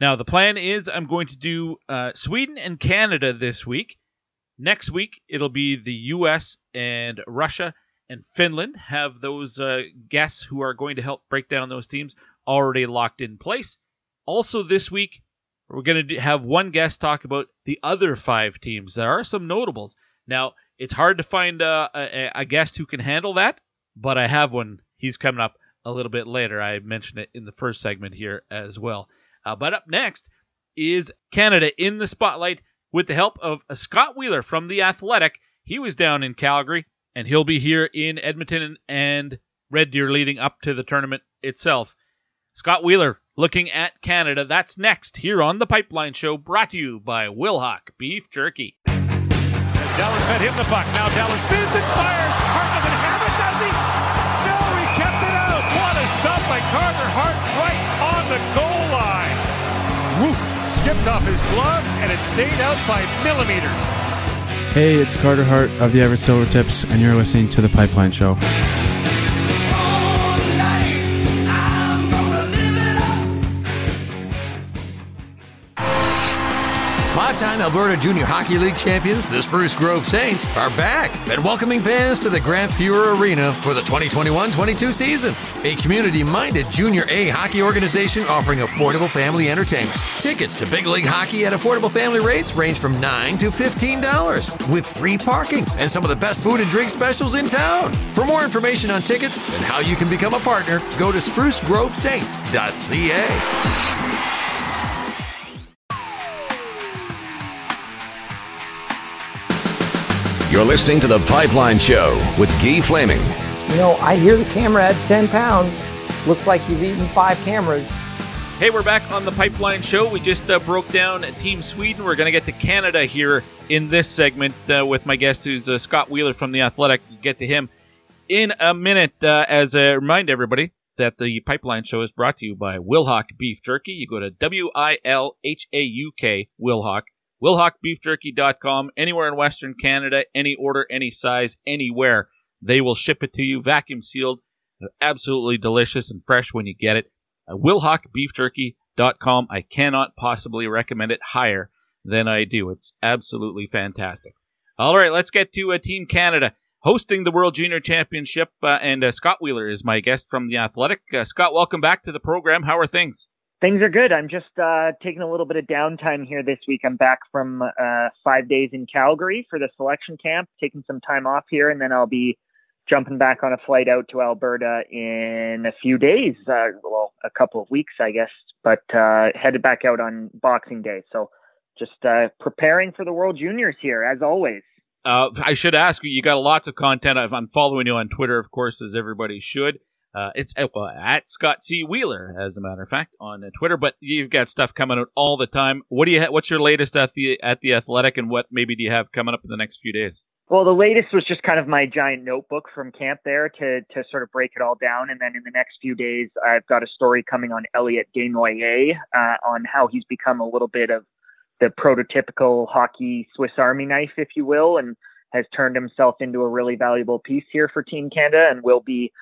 Speaker 1: Now, the plan is I'm going to do uh, Sweden and Canada this week. Next week, it'll be the U.S. and Russia and Finland. Have those uh, guests who are going to help break down those teams already locked in place. Also, this week, we're going to have one guest talk about the other five teams. There are some notables. Now, it's hard to find uh, a, a guest who can handle that, but I have one. He's coming up a little bit later. I mentioned it in the first segment here as well. Uh, but up next is Canada in the spotlight with the help of Scott Wheeler from The Athletic. He was down in Calgary, and he'll be here in Edmonton and Red Deer leading up to the tournament itself. Scott Wheeler looking at Canada. That's next here on the Pipeline Show, brought to you by Wilhauk Beef Jerky.
Speaker 2: Dallas fed him the puck. Now Dallas spins and fires. Hart doesn't have it, Woo! Skipped off his glove and it stayed out by millimeters.
Speaker 8: Hey, it's Carter Hart of the Everett Silvertips, and you're listening to The Pipeline Show.
Speaker 9: Five-time Alberta Junior Hockey League champions, the Spruce Grove Saints, are back and welcoming fans to the Grant Fuhr Arena for the 2021-22 season. A community-minded Junior A hockey organization offering affordable family entertainment. Tickets to big league hockey at affordable family rates range from 9 to $15 with free parking and some of the best food and drink specials in town. For more information on tickets and how you can become a partner, go to sprucegrovesaints.ca.
Speaker 5: You're listening to The Pipeline Show with Guy Flaming.
Speaker 10: You know, I hear the camera adds 10 pounds. Looks like you've eaten five cameras.
Speaker 1: Hey, we're back on the Pipeline Show. We just uh, broke down Team Sweden. We're going to get to Canada here in this segment uh, with my guest, who's uh, Scott Wheeler from The Athletic. We'll get to him in a minute. Uh, as a remind everybody that the Pipeline Show is brought to you by Wilhauk Beef Jerky. You go to W I L H A U K, Wilhauk WilhaukBeefJerky.com. Anywhere in Western Canada, any order, any size, anywhere, they will ship it to you, vacuum sealed. Absolutely delicious and fresh when you get it. Uh, WilhaukBeefJerky.com. I cannot possibly recommend it higher than I do. It's absolutely fantastic. All right, let's get to uh, Team Canada hosting the World Junior Championship, uh, and uh, Scott Wheeler is my guest from the Athletic. Uh, Scott, welcome back to the program. How are things?
Speaker 11: Things are good. I'm just uh, taking a little bit of downtime here this week. I'm back from uh, five days in Calgary for the selection camp, taking some time off here, and then I'll be jumping back on a flight out to Alberta in a few days. Uh, well, a couple of weeks, I guess, but uh, headed back out on Boxing Day. So just uh, preparing for the World Juniors here, as always.
Speaker 1: Uh, I should ask you, you got lots of content. I'm following you on Twitter, of course, as everybody should. Uh, it's uh, well, at Scott C. Wheeler, as a matter of fact, on Twitter. But you've got stuff coming out all the time. What do you? Ha- what's your latest at the at the Athletic, and what maybe do you have coming up in the next few days?
Speaker 11: Well, the latest was just kind of my giant notebook from camp there to to sort of break it all down, and then in the next few days, I've got a story coming on Elliot Desnoyers uh, on how he's become a little bit of the prototypical hockey Swiss Army knife, if you will, and has turned himself into a really valuable piece here for Team Canada, and will be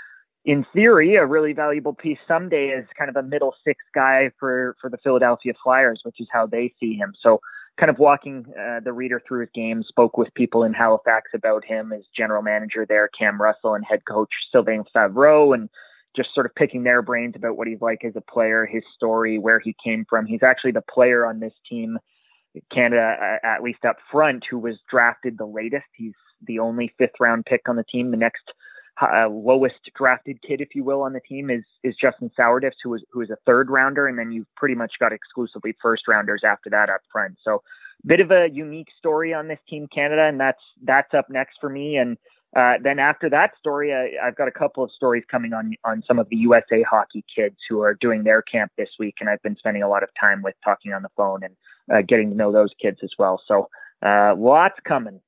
Speaker 11: in theory, a really valuable piece someday as kind of a middle six guy for for the Philadelphia Flyers, which is how they see him. So, kind of walking uh, the reader through his game, spoke with people in Halifax about him as general manager there, Cam Russell, and head coach Sylvain Favreau, and just sort of picking their brains about what he's like as a player, his story, where he came from. He's actually the player on this team, Canada, at least up front, who was drafted the latest. He's the only fifth round pick on the team. The next uh, lowest drafted kid, if you will, on the team is is Justin Sourdifs, who was who is a third rounder, and then you've pretty much got exclusively first rounders after that up front. So, bit of a unique story on this team Canada, and that's that's up next for me. And uh, then after that story, I, have got a couple of stories coming on on some of the USA hockey kids who are doing their camp this week, and I've been spending a lot of time with talking on the phone and uh, getting to know those kids as well. So uh, lots coming.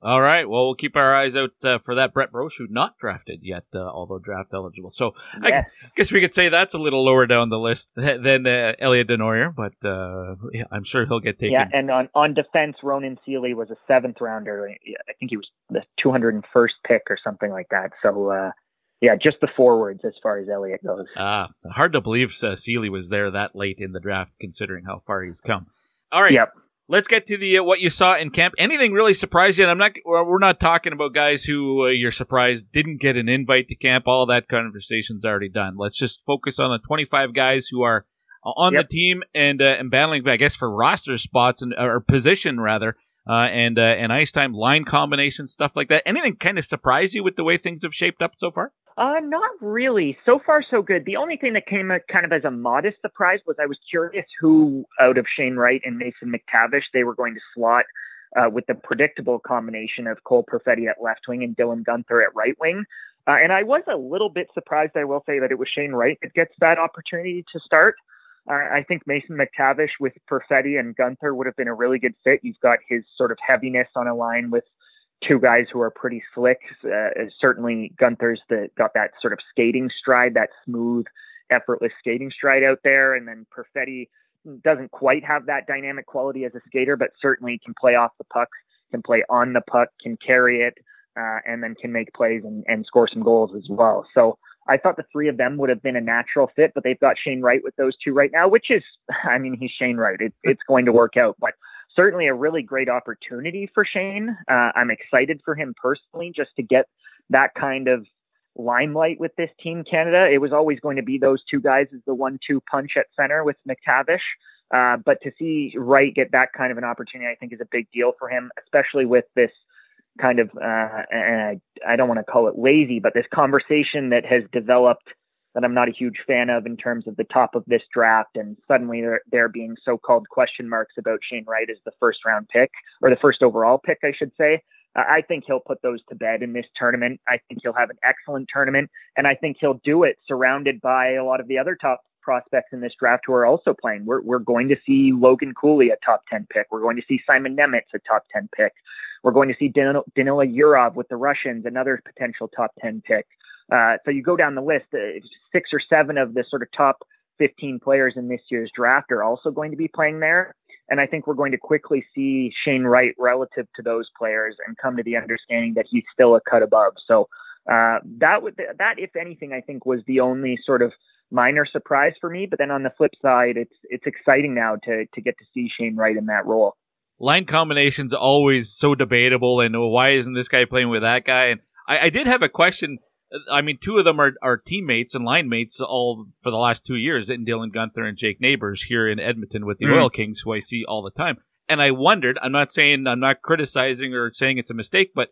Speaker 1: All right. Well, we'll keep our eyes out uh, for that Brett Brochu, not drafted yet, uh, although draft eligible. So yes. I guess we could say that's a little lower down the list than uh, Elliot Desnoyers, but uh, yeah, I'm sure he'll get taken.
Speaker 11: Yeah, and on, on defense, Ronan Seeley was a seventh rounder. I think he was the 201st pick or something like that. So, uh, yeah, just the forwards as far as Elliot goes.
Speaker 1: Ah, hard to believe uh, Seeley was there that late in the draft, considering how far he's come. All right.
Speaker 11: Yep
Speaker 1: let's get to the uh, what you saw in camp. Anything really surprised you? And I'm not. We're not talking about guys who uh, you're surprised didn't get an invite to camp. All that conversation's already done. Let's just focus on the 25 guys who are uh, on yep. the team and uh, and battling, I guess, for roster spots and or position rather. Uh, and uh, and ice time line combinations stuff like that. Anything kind of surprised you with the way things have shaped up so far?
Speaker 11: Uh, not really. So far, so good. The only thing that came kind of as a modest surprise was I was curious who out of Shane Wright and Mason McTavish they were going to slot uh, with the predictable combination of Cole Perfetti at left wing and Dylan Guenther at right wing. Uh, and I was a little bit surprised, I will say, that it was Shane Wright that gets that opportunity to start. Uh, I think Mason McTavish with Perfetti and Guenther would have been a really good fit. You've got his sort of heaviness on a line with two guys who are pretty slick. Uh, certainly, Guenther's the, got that sort of skating stride, that smooth, effortless skating stride out there. And then Perfetti doesn't quite have that dynamic quality as a skater, but certainly can play off the puck, can play on the puck, can carry it, uh, and then can make plays and, and score some goals as well. So I thought the three of them would have been a natural fit, but they've got Shane Wright with those two right now, which is, I mean, he's Shane Wright. It, it's going to work out. But certainly a really great opportunity for Shane. Uh, I'm excited for him personally just to get that kind of limelight with this team Canada. It was always going to be those two guys as the one-two punch at center with McTavish. Uh, but to see Wright get that kind of an opportunity, I think is a big deal for him, especially with this kind of, uh, I, I don't want to call it lazy, but this conversation that has developed that I'm not a huge fan of in terms of the top of this draft. And suddenly there, there being so called question marks about Shane Wright as the first round pick or the first overall pick, I should say. I think he'll put those to bed in this tournament. I think he'll have an excellent tournament. And I think he'll do it surrounded by a lot of the other top prospects in this draft who are also playing. We're, we're going to see Logan Cooley a top 10 pick. We're going to see Simon Nemec a top 10 pick. We're going to see Danila Yurov with the Russians, another potential top 10 pick. Uh, so you go down the list, uh, six or seven of the sort of top 15 players in this year's draft are also going to be playing there. And I think we're going to quickly see Shane Wright relative to those players and come to the understanding that he's still a cut above. So uh, that would that, if anything, I think was the only sort of minor surprise for me. But then on the flip side, it's it's exciting now to to get to see Shane Wright in that role.
Speaker 1: Line combinations always so debatable, and why isn't this guy playing with that guy? And I, I did have a question I mean, two of them are, are teammates and line mates all for the last two years, in Dylan Guenther and Jake Neighbours here in Edmonton with the mm. Oil Kings, who I see all the time. And I wondered, I'm not saying, I'm not criticizing or saying it's a mistake, but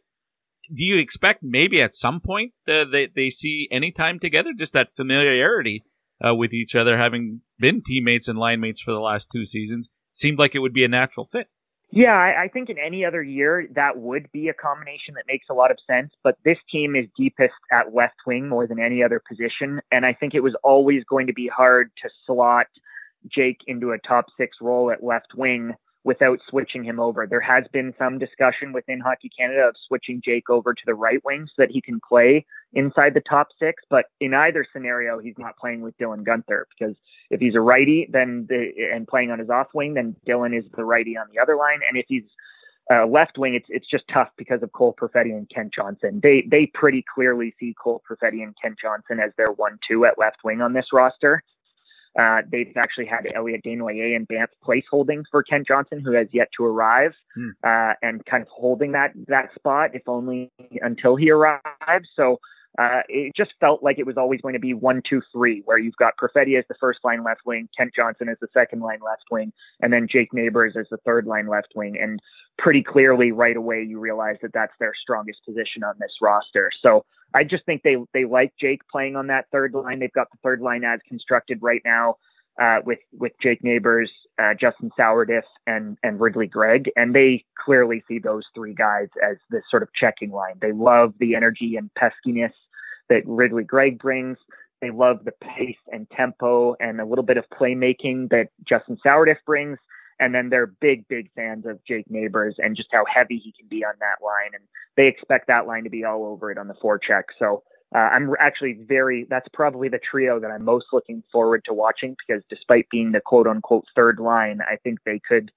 Speaker 1: do you expect maybe at some point uh, they, they see any time together, just that familiarity uh, with each other, having been teammates and line mates for the last two seasons, seemed like it would be a natural fit?
Speaker 11: Yeah, I, I think in any other year that would be a combination that makes a lot of sense. But this team is deepest at left wing more than any other position, and I think it was always going to be hard to slot Jake into a top six role at left wing without switching him over. There has been some discussion within Hockey Canada of switching Jake over to the right wing so that he can play inside the top six. But in either scenario, he's not playing with Dylan Guenther because if he's a righty, then the, and playing on his off wing, then Dylan is the righty on the other line. And if he's uh, left wing, it's it's just tough because of Cole Perfetti and Kent Johnson. They they pretty clearly see Cole Perfetti and Kent Johnson as their one two at left wing on this roster. Uh, they've actually had Elliot Desnoyers and Bance placeholding for Kent Johnson, who has yet to arrive, hmm. uh, and kind of holding that that spot, if only until he arrives. So uh, it just felt like it was always going to be one, two, three, where you've got Perfetti as the first line left wing, Kent Johnson as the second line left wing, and then Jake Neighbours as the third line left wing. And pretty clearly, right away, you realize that that's their strongest position on this roster. So I just think they they like Jake playing on that third line. They've got the third line as constructed right now. Uh, with with Jake Neighbours, uh, Justin Sourdif, and and Ridly Greig, and they clearly see those three guys as this sort of checking line. They love the energy and peskiness that Ridly Greig brings. They love the pace and tempo and a little bit of playmaking that Justin Sourdif brings. And then they're big, big fans of Jake Neighbours and just how heavy he can be on that line. And they expect that line to be all over it on the forecheck. So uh, I'm actually very, that's probably the trio that I'm most looking forward to watching because despite being the quote unquote third line, I think they could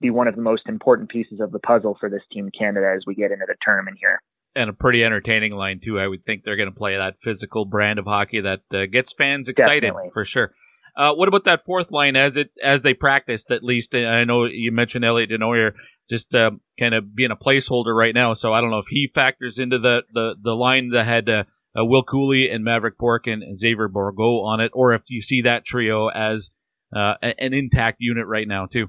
Speaker 11: be one of the most important pieces of the puzzle for this team Canada as we get into the tournament here
Speaker 1: and a pretty entertaining line too. I would think they're going to play that physical brand of hockey that uh, gets fans excited
Speaker 11: Definitely.
Speaker 1: for sure. Uh, what about that fourth line as it as they practiced at least? I know you mentioned Elliot Desnoyers just uh, kind of being a placeholder right now, so I don't know if he factors into the the, the line that had uh, uh, Will Cuylle and Maverick Bourque and, Xavier Bourgault on it, or if you see that trio as uh, an intact unit right now too.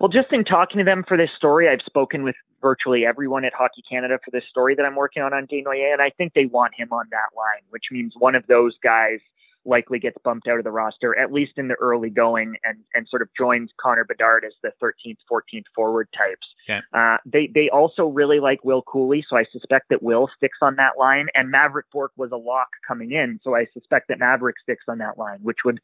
Speaker 11: Well, just in talking to them for this story, I've spoken with virtually everyone at Hockey Canada for this story that I'm working on on Desnoyers, and I think they want him on that line, which means one of those guys likely gets bumped out of the roster, at least in the early going, and and sort of joins Connor Bedard as the 13th, 14th forward types.
Speaker 1: Okay.
Speaker 11: Uh, they they also really like Will Cuylle, so I suspect that Will sticks on that line. And Maverick Bourque was a lock coming in, so I suspect that Maverick sticks on that line, which would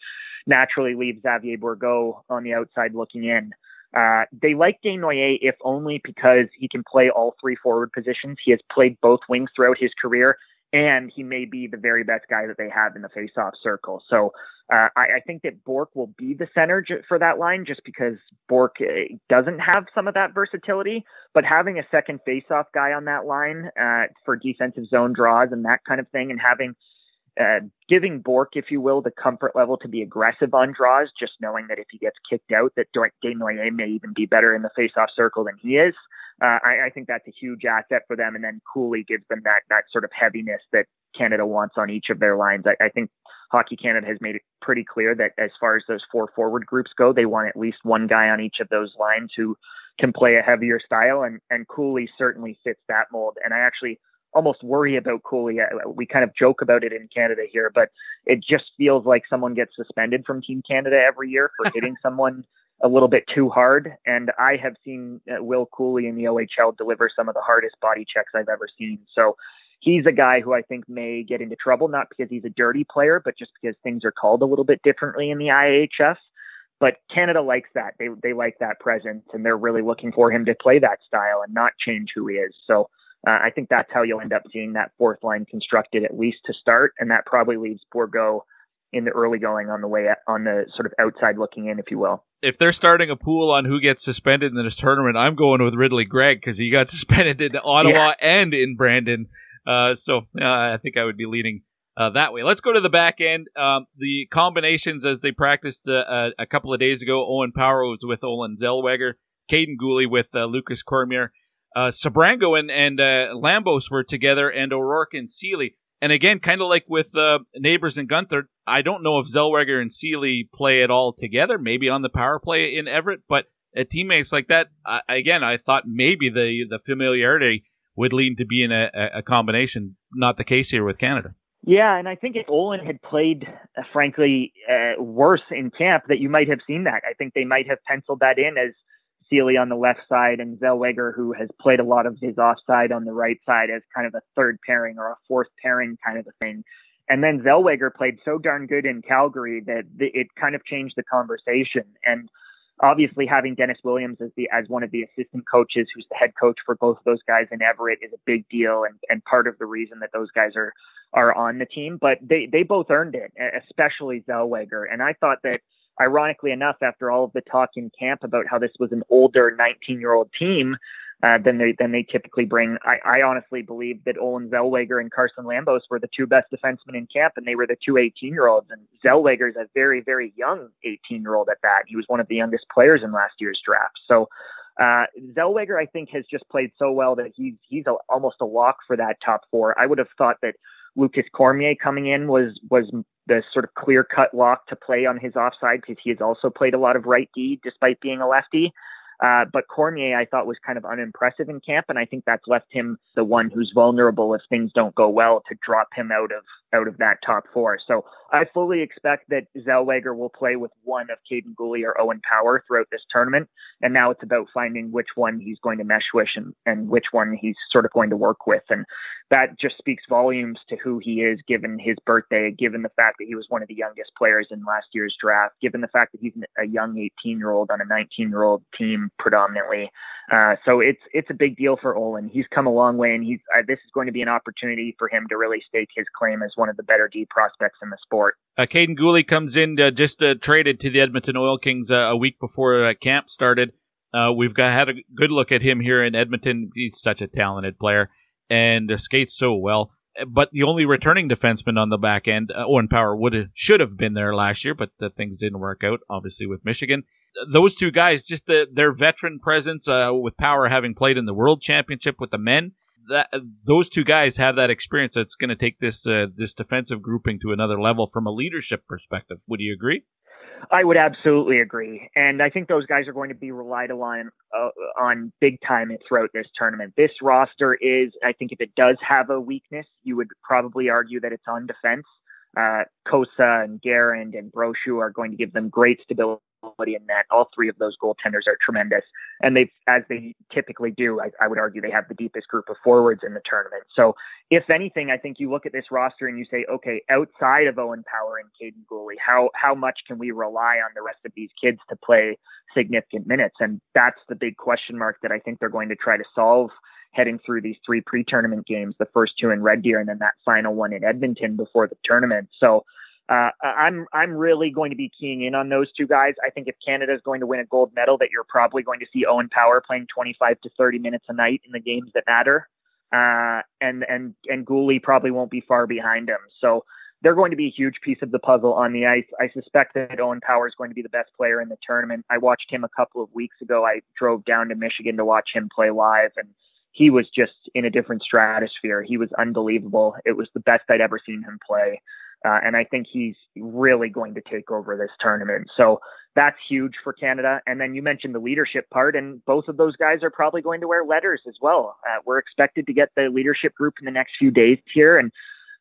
Speaker 11: naturally leave Xavier Bourgault on the outside looking in. Uh, they like Desnoyers if only because he can play all three forward positions. He has played both wings throughout his career, and he may be the very best guy that they have in the face-off circle. So uh, I, I, think that Bourque will be the center j- for that line just because Bourque uh, doesn't have some of that versatility. But having a second face-off guy on that line uh, for defensive zone draws and that kind of thing, and having uh, giving Bourque, if you will, the comfort level to be aggressive on draws, just knowing that if he gets kicked out, that Desnoyers may even be better in the face-off circle than he is. Uh, I, I, think that's a huge asset for them. And then Cuylle gives them that that sort of heaviness that Canada wants on each of their lines. I, I think Hockey Canada has made it pretty clear that as far as those four forward groups go, they want at least one guy on each of those lines who can play a heavier style. And and Cuylle certainly fits that mold. And I actually almost worry about Cuylle. We kind of joke about it in Canada here, but it just feels like someone gets suspended from Team Canada every year for hitting someone a little bit too hard. And I have seen uh, Will Cuylle in the OHL deliver some of the hardest body checks I've ever seen. So he's a guy who I think may get into trouble, not because he's a dirty player, but just because things are called a little bit differently in the IHF. But Canada likes that. They they like that presence, and they're really looking for him to play that style and not change who he is. So uh, I think that's how you'll end up seeing that fourth line constructed at least to start, and that probably leaves Bourgault in the early going on the way on the sort of outside looking in, if you will.
Speaker 1: If they're starting a pool on who gets suspended in this tournament, I'm going with Ridly Greig because he got suspended in Ottawa yeah. and in Brandon. Uh, so uh, I think I would be leaning uh, that way. Let's go to the back end. Um, the combinations as they practiced uh, a couple of days ago. Owen Power was with Olen Zellweger, Kaiden Guhle with uh, Lucas Cormier uh, Sebrango and, and uh, Lambos were together, and O'Rourke and Seeley. And again, kind of like with uh, Neighbours and Guenther, I don't know if Zellweger and Seeley play at all together, maybe on the power play in Everett, but at teammates like that, I, again, I thought maybe the, the familiarity would lead to being a, a combination. Not the case here with Canada.
Speaker 11: Yeah, and I think if Olen had played, uh, frankly, uh, worse in camp, that you might have seen that. I think they might have penciled that in as Seeley on the left side and Zellweger, who has played a lot of his offside on the right side as kind of a third pairing or a fourth pairing kind of a thing. And then Zellweger played so darn good in Calgary that it kind of changed the conversation. And obviously having Dennis Williams as the as one of the assistant coaches who's the head coach for both of those guys in Everett is a big deal and, and part of the reason that those guys are are on the team. But they they both earned it, especially Zellweger. And I thought that ironically enough, after all of the talk in camp about how this was an older 19 year old team uh, than they than they typically bring, I, I honestly believe that Olen Zellweger and Carson Lambos were the two best defensemen in camp, and they were the two 18 year olds. And Zellweger is a very very young 18 year old at that. He was one of the youngest players in last year's draft. So. Uh, Zellweger, I think, has just played so well that he's he's a, almost a lock for that top four. I would have thought that Lucas Cormier coming in was was the sort of clear cut lock to play on his offside because he has also played a lot of right D despite being a lefty. Uh, but Cormier, I thought, was kind of unimpressive in camp, and I think that's left him the one who's vulnerable if things don't go well to drop him out of out of that top four. So I fully expect that Zellweger will play with one of Kaiden Guhle or Owen Power throughout this tournament, and now it's about finding which one he's going to mesh with and, and which one he's sort of going to work with, and that just speaks volumes to who he is, given his birthday, given the fact that he was one of the youngest players in last year's draft, given the fact that he's a young 18 year old on a 19 year old team predominantly. Uh, so it's it's a big deal for Olen. He's come a long way, and he's uh, this is going to be an opportunity for him to really stake his claim as one of the better D prospects in the sport.
Speaker 1: Uh, Kaiden Guhle comes in uh, just uh, traded to the Edmonton Oil Kings uh, a week before uh, camp started. we've got had a good look at him here in Edmonton. He's such a talented player and skates so well. But the only returning defenseman on the back end, Owen Power, would should have been there last year, but the things didn't work out, obviously with Michigan those two guys, just the, their veteran presence, uh, with Power having played in the World Championship with the men, that those two guys have that experience that's going to take this uh, this defensive grouping to another level from a leadership perspective. Would you agree?
Speaker 11: I would absolutely agree, and I think those guys are going to be relied on uh, on big time throughout this tournament. This roster is, I think, if it does have a weakness, you would probably argue that it's on defense. Uh, Cossa and Garand and Brochu are going to give them great stability in net. All three of those goaltenders are tremendous, and they've, as they typically do, I, I, would argue they have the deepest group of forwards in the tournament. So, if anything, I think you look at this roster and you say, okay, outside of Owen Power and Kaiden Guhle, how how much can we rely on the rest of these kids to play significant minutes? And that's the big question mark that I think they're going to try to solve heading through these three pre-tournament games, the first two in Red Deer, and then that final one in Edmonton before the tournament. So uh, I'm I'm really going to be keying in on those two guys. I think if Canada is going to win a gold medal, that you're probably going to see Owen Power playing 25 to 30 minutes a night in the games that matter, uh, and and and Guhle probably won't be far behind him. So they're going to be a huge piece of the puzzle on the ice. I suspect that Owen Power is going to be the best player in the tournament. I watched him a couple of weeks ago. I drove down to Michigan to watch him play live, and he was just in a different stratosphere. He was unbelievable. It was the best I'd ever seen him play. Uh, and I think he's really going to take over this tournament. So that's huge for Canada. And then you mentioned the leadership part, and both of those guys are probably going to wear letters as well. Uh, we're expected to get the leadership group in the next few days here. And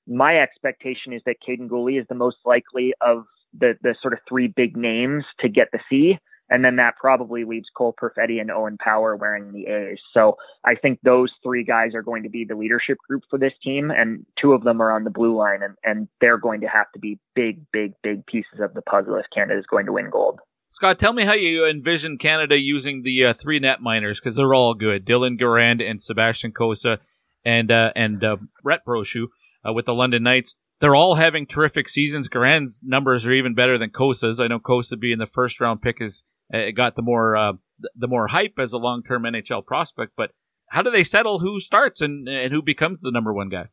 Speaker 11: my expectation is that Kaiden Guhle is the most likely of the, the sort of three big names to get the C. And then that probably leaves Cole Perfetti and Owen Power wearing the A's. So I think those three guys are going to be the leadership group for this team. And two of them are on the blue line, and, and they're going to have to be big, big, big pieces of the puzzle if Canada is going to win gold.
Speaker 1: Scott, tell me how you envision Canada using the uh, three netminders because they're all good. Dylan Garand and Sebastian Cossa and uh, and uh, Brett Brochu uh, with the London Knights. They're all having terrific seasons. Garand's numbers are even better than Cossa's. I know Cossa being the first round pick is it got the more uh, the more hype as a long term NHL prospect. But how do they settle who starts and and who becomes the number one guy?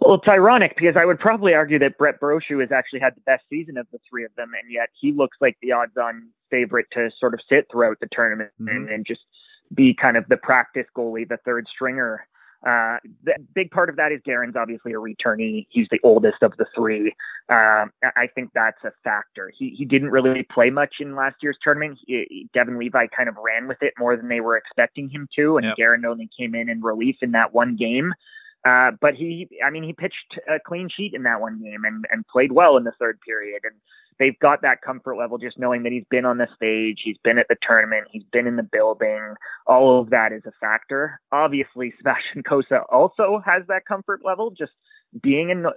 Speaker 11: Well, it's ironic because I would probably argue that Brett Brochu has actually had the best season of the three of them, and yet he looks like the odds-on favorite to sort of sit throughout the tournament mm-hmm. and, and just be kind of the practice goalie, the third stringer uh, the big part of that is Garand's obviously a returnee. He's the oldest of the three. Uh, I think that's a factor. He he didn't really play much in last year's tournament. He, Devon Levi kind of ran with it more than they were expecting him to, and yep. Garand only came in in relief in that one game. Uh, but he, I mean, he pitched a clean sheet in that one game and, and played well in the third period. And they've got that comfort level just knowing that he's been on the stage, he's been at the tournament, he's been in the building. All of that is a factor. Obviously, Sebastian Cossa also has that comfort level, just being an, uh,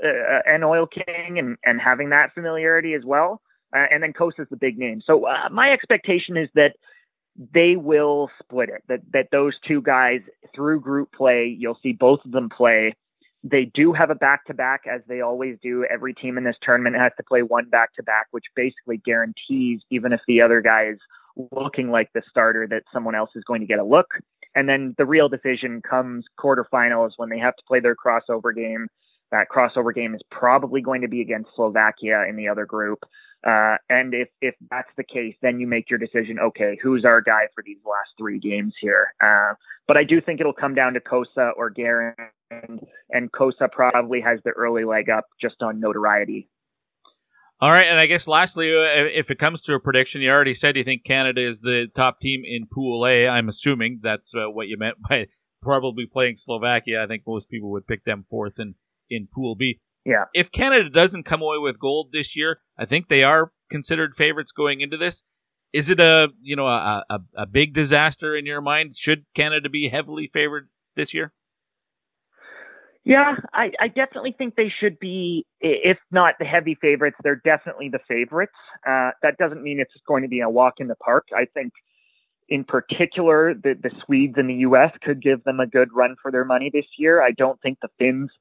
Speaker 11: an oil king and, and having that familiarity as well. Uh, and then Cossa's the big name. So uh, my expectation is that they will split it. That that those two guys through group play, you'll see both of them play they do have a back to back, as they always do. Every team in this tournament has to play one back to back, which basically guarantees, even if the other guy is looking like the starter, that someone else is going to get a look. And then the real decision comes quarterfinals when they have to play their crossover game. That crossover game is probably going to be against Slovakia in the other group. Uh, and if, if that's the case, then you make your decision. Okay, who's our guy for these last three games here? Uh, but I do think it'll come down to Cossa or Garand and Cossa probably has the early leg up just on notoriety.
Speaker 1: All right, and I guess lastly, uh, if it comes to a prediction, you already said you think Canada is the top team in Pool A. I'm assuming that's uh, what you meant by probably playing Slovakia. I think most people would pick them fourth in in Pool B.
Speaker 11: Yeah.
Speaker 1: If Canada doesn't come away with gold this year, I think they are considered favorites going into this. Is it a you know a, a, a big disaster in your mind? Should Canada be heavily favored this year?
Speaker 11: Yeah, I, I definitely think they should be, if not the heavy favorites, they're definitely the favorites. Uh, that doesn't mean it's going to be a walk in the park. I think, in particular, the, the Swedes and the U.S. could give them a good run for their money this year. I don't think the Finns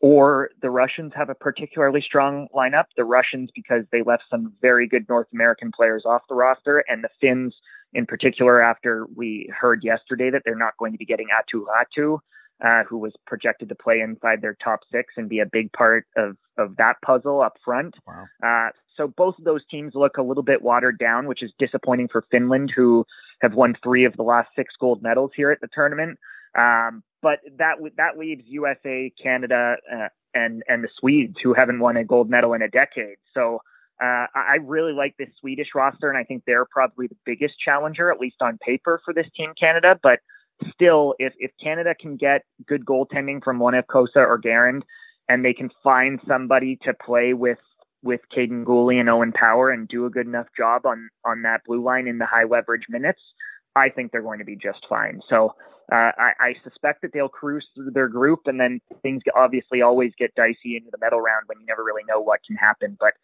Speaker 11: or the Russians have a particularly strong lineup. The Russians, because they left some very good North American players off the roster, and the Finns, in particular, after we heard yesterday that they're not going to be getting Aatu Räty uh, who was projected to play inside their top six and be a big part of, of that puzzle up front.
Speaker 1: Wow.
Speaker 11: Uh, so both of those teams look a little bit watered down, which is disappointing for Finland, who have won three of the last six gold medals here at the tournament. Um, but that that leaves USA, Canada, uh, and and the Swedes, who haven't won a gold medal in a decade. So uh, I really like this Swedish roster, and I think they're probably the biggest challenger, at least on paper, for this team, Canada. But still, if if Canada can get good goaltending from one of Cossa or Garand, and they can find somebody to play with with Kaiden Guhle and Owen Power and do a good enough job on on that blue line in the high leverage minutes, I think they're going to be just fine. So uh, I, I suspect that they'll cruise through their group, and then things obviously always get dicey into the medal round when you never really know what can happen. But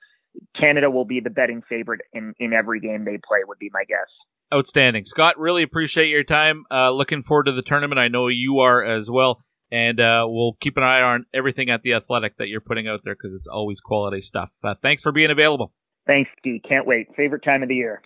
Speaker 11: Canada will be the betting favorite in in every game they play, would be my guess.
Speaker 1: Outstanding. Scott, really appreciate your time. Uh, looking forward to the tournament. I know you are as well. And uh, we'll keep an eye on everything at the Athletic that you're putting out there because it's always quality stuff. Uh, thanks for being available.
Speaker 11: Thanks, Steve. Can't wait. Favorite time of the year.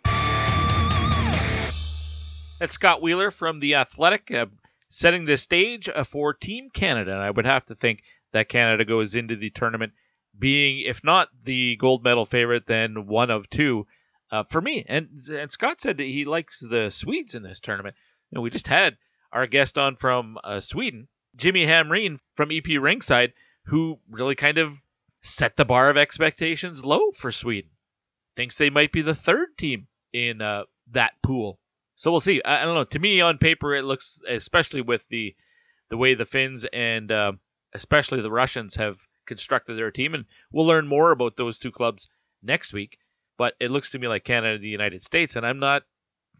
Speaker 1: That's Scott Wheeler from the Athletic, uh, setting the stage uh, for Team Canada. And I would have to think that Canada goes into the tournament being, if not the gold medal favorite, then one of two uh, for me. And and Scott said that he likes the Swedes in this tournament. And we just had our guest on from uh, Sweden, Jimmy Hamrin from EP Rinkside, who really kind of set the bar of expectations low for Sweden. Thinks they might be the third team in uh, that pool. So we'll see. I, I, don't know. To me, on paper, it looks, especially with the the way the Finns and uh, especially the Russians have constructed their team, and we'll learn more about those two clubs next week but it looks to me like Canada and the United States, and I'm not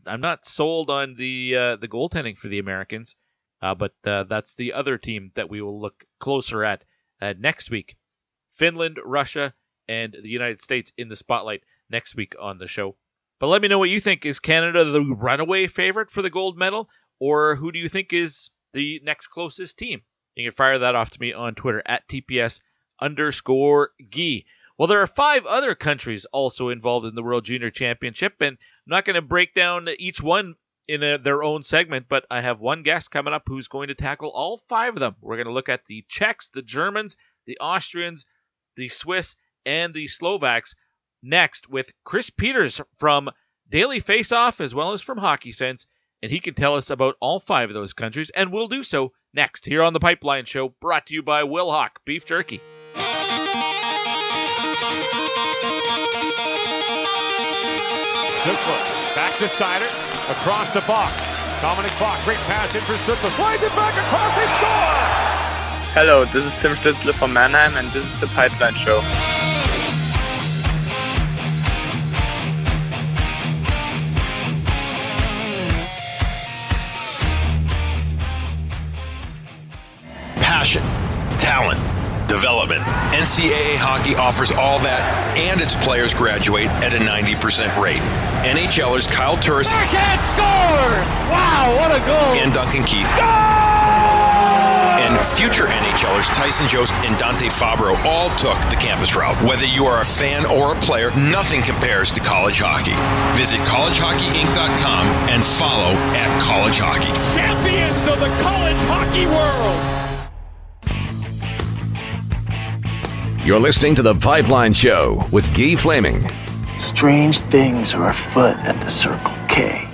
Speaker 1: I'm not sold on the uh, the goaltending for the Americans. Uh, but uh, that's the other team that we will look closer at uh, next week. Finland, Russia, and the United States in the spotlight next week on the show. But let me know what you think. Is Canada the runaway favorite for the gold medal, or who do you think is the next closest team? You can fire that off to me on Twitter at TPS underscore Gee. Well, there are five other countries also involved in the World Junior Championship, and I'm not going to break down each one in a, their own segment, but I have one guest coming up who's going to tackle all five of them. We're going to look at the Czechs, the Germans, the Austrians, the Swiss, and the Slovaks next with Chris Peters from Daily Faceoff as well as from Hockey Sense, and he can tell us about all five of those countries, and we'll do so next here on the Pipeline Show, brought to you by Wilhauk Beef Jerky.
Speaker 2: Stützle back to Seider, across to Bokk. Dominik Bokk, great pass in for Stützle, slides it back across, they score!
Speaker 12: Hello, this is Tim Stützle from Mannheim, and this is the Pipeline Show.
Speaker 13: Talent development. NCAA hockey offers all that, and its players graduate at a 90% rate. NHLers Kyle Turris
Speaker 2: Backhand scores! Wow, what a goal!
Speaker 13: And Duncan Keith. And future NHLers Tyson Jost and Dante Fabro all took the campus route. Whether you are a fan or a player, nothing compares to college hockey. Visit collegehockeyinc.com and follow at college hockey.
Speaker 2: Champions of the college hockey world!
Speaker 5: You're listening to The Pipeline Show with Guy Flaming.
Speaker 4: Strange things are afoot at the Circle K.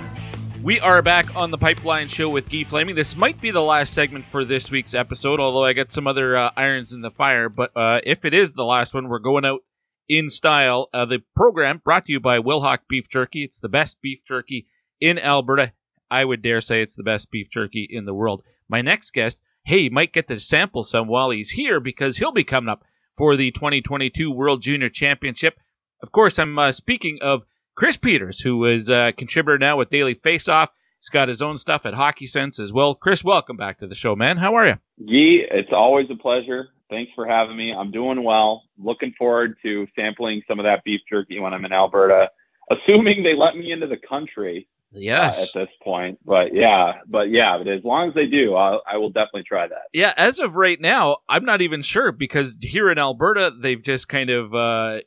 Speaker 1: We are back on the Pipeline Show with Guy Flaming. This might be the last segment for this week's episode, although I got some other uh, irons in the fire. But uh, if it is the last one, we're going out in style. Uh, the program brought to you by Wilhauk Beef Jerky. It's the best beef jerky in Alberta. I would dare say it's the best beef jerky in the world. My next guest, hey, might get to sample some while he's here because he'll be coming up for the 2022 World Junior Championship. Of course, I'm uh, speaking of Chris Peters, who is a contributor now with Daily Faceoff. He's got his own stuff at Hockey Sense as well. Chris, welcome back to the show, man. How are you?
Speaker 14: Gee, it's always a pleasure. Thanks for having me. I'm doing well. Looking forward to sampling some of that beef jerky when I'm in Alberta, assuming they let me into the country.
Speaker 1: Yes.
Speaker 14: Uh, at this point, but yeah, but yeah, but as long as they do, I'll, I will definitely try that.
Speaker 1: Yeah, as of right now, I'm not even sure because here in Alberta, they've just kind of uh,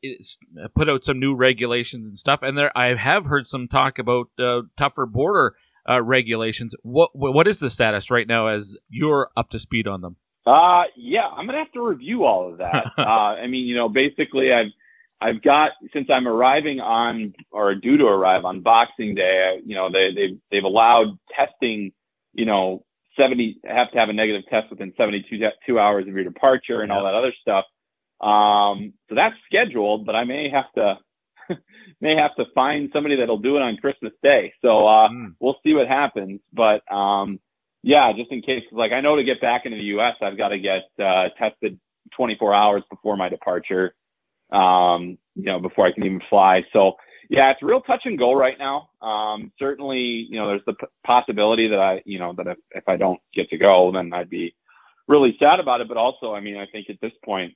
Speaker 1: put out some new regulations and stuff, and there I have heard some talk about uh, tougher border uh, regulations. What what is the status right now as you're up to speed on them?
Speaker 14: Uh yeah, I'm gonna have to review all of that. uh, I mean, you know, basically, I've I've got since I'm arriving on or due to arrive on Boxing Day. You know, they they've they've allowed testing. You know, 70 have to have a negative test within 72 two hours of your departure and all that other stuff. Um, so that's scheduled, but I may have to may have to find somebody that'll do it on Christmas Day. So uh, mm. we'll see what happens. But um, yeah, just in case, like I know to get back into the U.S., I've got to get uh, tested 24 hours before my departure um, you know, before I can even fly. So yeah, it's real touch and go right now. Um, certainly, you know, there's the p- possibility that I, you know, that if, if I don't get to go, then I'd be really sad about it. But also, I mean, I think at this point,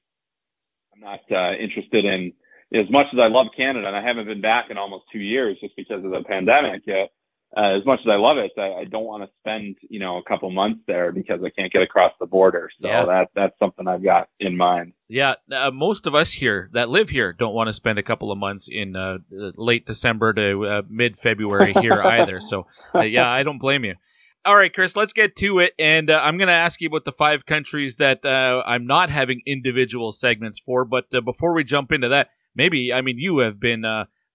Speaker 14: I'm not uh, interested in as much as I love Canada, and I haven't been back in almost two years just because of the pandemic. Yet uh, as much as I love it, I, I don't want to spend you know a couple months there because I can't get across the border. So yeah. that that's something I've got in mind.
Speaker 1: Yeah, uh, most of us here that live here don't want to spend a couple of months in uh, late December to uh, mid February here either. So uh, yeah, I don't blame you. All right, Chris, let's get to it. And uh, I'm going to ask you about the five countries that I'm not having individual segments for. But before we jump into that, maybe I mean you have been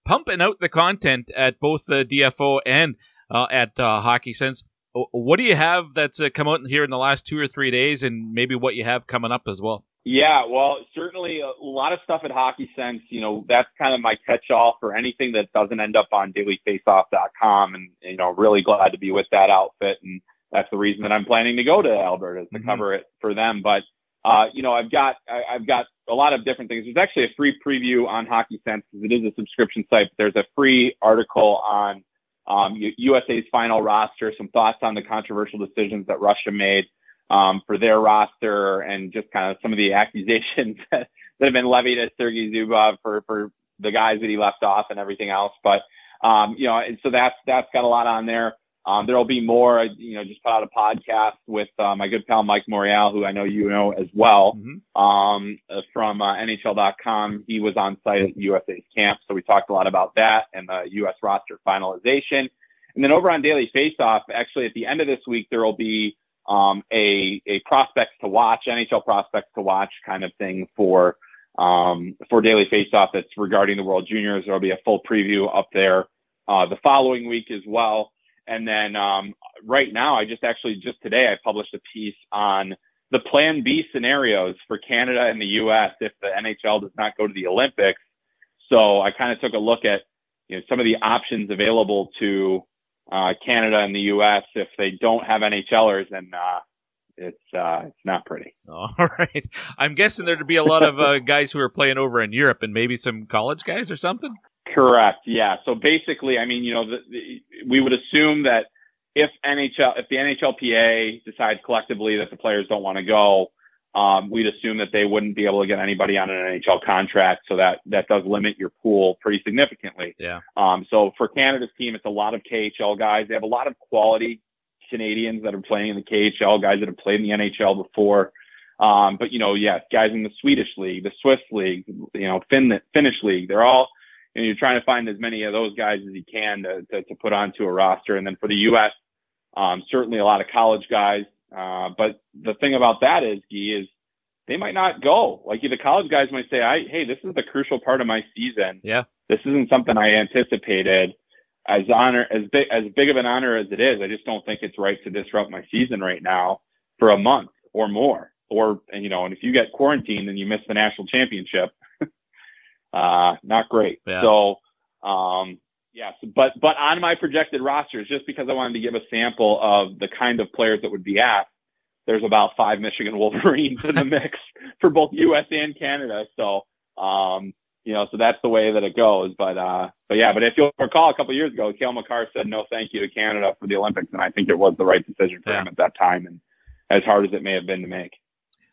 Speaker 1: pumping out the content at both the DFO and uh, at uh, Hockey Sense. What do you have that's uh, come out here in the last two or three days, and maybe what you have coming up as well?
Speaker 14: Yeah, well, certainly a lot of stuff at Hockey Sense. You know, that's kind of my catch-all for anything that doesn't end up on DailyFaceoff.com, and you know, really glad to be with that outfit, and that's the reason that I'm planning to go to Alberta to mm-hmm. cover it for them. But uh, you know, I've got I, have got a lot of different things. There's actually a free preview on Hockey Sense because it is a subscription site. But there's a free article on um, USA's final roster, some thoughts on the controversial decisions that Russia made um, for their roster, and just kind of some of the accusations that, have been levied at Sergei Zubov for for the guys that he left off and everything else. But um, you know, and so that's that's got a lot on there. Um, there will be more. You know, just put out a podcast with uh, my good pal Mike Morreale, who I know you know as well, mm-hmm. um, uh, from uh, NHL.com. He was on site at USA's camp, so we talked a lot about that and the U.S. roster finalization. And then over on Daily Faceoff, actually at the end of this week, there will be um, a a prospects to watch, NHL prospects to watch kind of thing for um, for Daily Faceoff that's regarding the World Juniors. There will be a full preview up there uh, the following week as well. And then um, right now, I just actually just today I published a piece on the Plan B scenarios for Canada and the U.S. if the NHL does not go to the Olympics. So I kind of took a look at you know some of the options available to uh, Canada and the U.S. if they don't have NHLers, and uh, it's uh, it's not pretty.
Speaker 1: All right, I'm guessing there'd be a lot of uh, guys who are playing over in Europe, and maybe some college guys or something.
Speaker 14: Correct. Yeah. So basically, I mean, you know, the, the, we would assume that if NHL, if the NHLPA decides collectively that the players don't want to go, um, we'd assume that they wouldn't be able to get anybody on an NHL contract. So that that does limit your pool pretty significantly.
Speaker 1: Yeah.
Speaker 14: Um, so for Canada's team, it's a lot of KHL guys. They have a lot of quality Canadians that are playing in the KHL, guys that have played in the NHL before. Um, but you know, yes, guys in the Swedish league, the Swiss league, you know, Fin- Finnish league, they're all and you're trying to find as many of those guys as you can to, to, to put onto a roster. And then for the U.S., um, certainly a lot of college guys. Uh, but the thing about that is, Guy, is they might not go. Like the college guys might say, I, hey, this is the crucial part of my season.
Speaker 1: Yeah.
Speaker 14: This isn't something I anticipated. as honor as big as big of an honor as it is, I just don't think it's right to disrupt my season right now for a month or more. Or and you know, and if you get quarantined and you miss the national championship, uh, not great.
Speaker 1: Yeah.
Speaker 14: So um, yes, but but on my projected rosters, just because I wanted to give a sample of the kind of players that would be asked, there's about five Michigan Wolverines in the mix for both U.S. and Canada. So um, you know, so that's the way that it goes. But uh, but yeah, but if you'll recall, a couple of years ago, Cale Makar said no, thank you to Canada for the Olympics, and I think it was the right decision for
Speaker 1: Yeah.
Speaker 14: him at that time, and as hard as it may have been to make.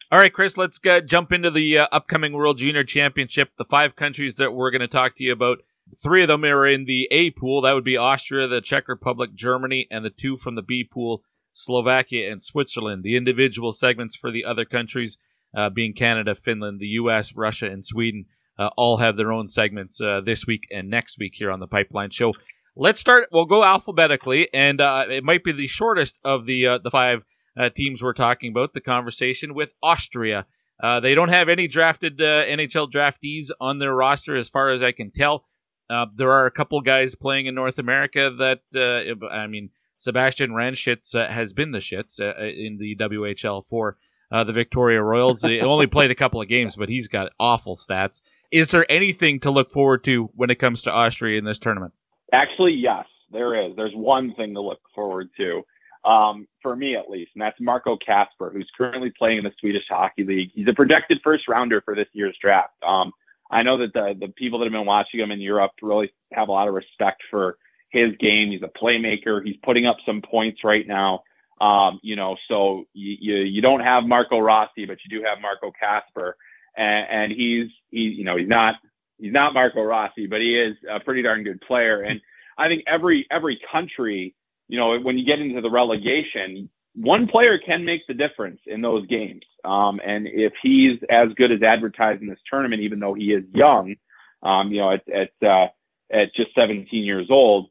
Speaker 1: All right, Chris, let's jump into the uh, upcoming World Junior Championship. The five countries that we're going to talk to you about, three of them are in the A pool. That would be Austria, the Czech Republic, Germany, and the two from the B pool, Slovakia and Switzerland. The individual segments for the other countries, uh, being Canada, Finland, the U.S., Russia, and Sweden, uh, all have their own segments uh, this week and next week here on the Pipeline Show. Let's start. We'll go alphabetically, and uh, it might be the shortest of the uh, the five uh, teams we're talking about. The conversation with Austria. Uh, they don't have any drafted uh, NHL draftees on their roster, as far as I can tell. Uh, there are a couple guys playing in North America that, uh, I mean, Sebastian Wraneschitz uh, has been the shits uh, in the WHL for uh, the Victoria Royals. He only played a couple of games, but he's got awful stats. Is there anything to look forward to when it comes to Austria in this tournament?
Speaker 14: Actually, yes, there is. There's one thing to look forward to, um, for me at least, and that's Marco Kasper, who's currently playing in the Swedish Hockey League. He's a projected first rounder for this year's draft. Um, I know that the the people that have been watching him in Europe really have a lot of respect for his game. He's a playmaker. He's putting up some points right now. Um, you know, so you, you you don't have Marco Rossi, but you do have Marco Kasper, and, and he's he you know he's not he's not Marco Rossi, but he is a pretty darn good player. And I think every every country, you know, when you get into the relegation, one player can make the difference in those games. Um, and if he's as good as advertised in this tournament, even though he is young, um, you know, at at uh, at just 17 years old,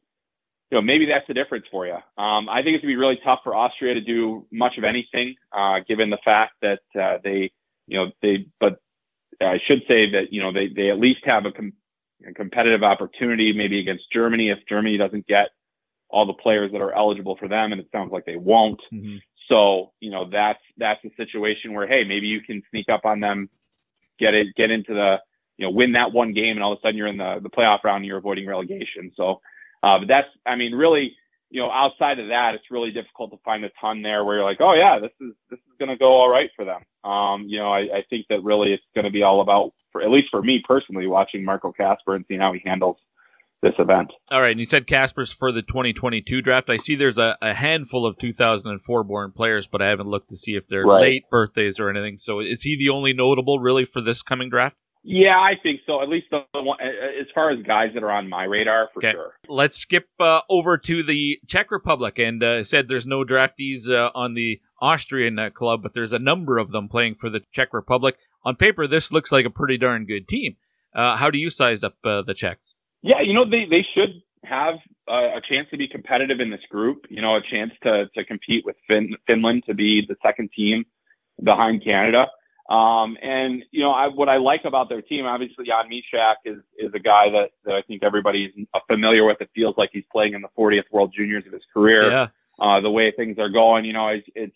Speaker 14: you know, maybe that's the difference for you. Um, I think it's gonna be really tough for Austria to do much of anything, uh, given the fact that uh, they, you know, they, but I should say that you know they they at least have a, com- a competitive opportunity maybe against Germany if Germany doesn't get all the players that are eligible for them, and it sounds like they won't. So you know that's that's a situation where hey maybe you can sneak up on them, get it get into the you know win that one game, and all of a sudden you're in the the playoff round and you're avoiding relegation. So, uh, but that's I mean really you know outside of that it's really difficult to find a ton there where you're like oh yeah this is this is going to go all right for them. Um, you know I, I think that really it's going to be all about for at least for me personally watching Marco Kasper and seeing how he handles this event.
Speaker 1: All right, and you said Kasper's for the 2022 draft. I see there's a, a handful of 2004 born players, but I haven't looked to see if they're
Speaker 14: Right.
Speaker 1: late birthdays or anything. So is he the only notable really for this coming draft?
Speaker 14: Yeah, I think so. At least the one, as far as guys that are on my radar for
Speaker 1: Okay.
Speaker 14: sure.
Speaker 1: Let's skip uh, over to the Czech Republic and uh, said there's no draftees uh, on the Austrian uh, club, but there's a number of them playing for the Czech Republic. On paper, this looks like a pretty darn good team. Uh, how do you size up uh, the Czechs?
Speaker 14: Yeah, you know they they should have a, a chance to be competitive in this group. You know, a chance to to compete with fin- Finland to be the second team behind Canada. Um, and you know, I, what I like about their team, obviously, Jan Mysak is is a guy that, that I think everybody's familiar with. It feels like he's playing in the 40th World Juniors of his career.
Speaker 1: Yeah.
Speaker 14: Uh, the way things are going, you know, it's, it's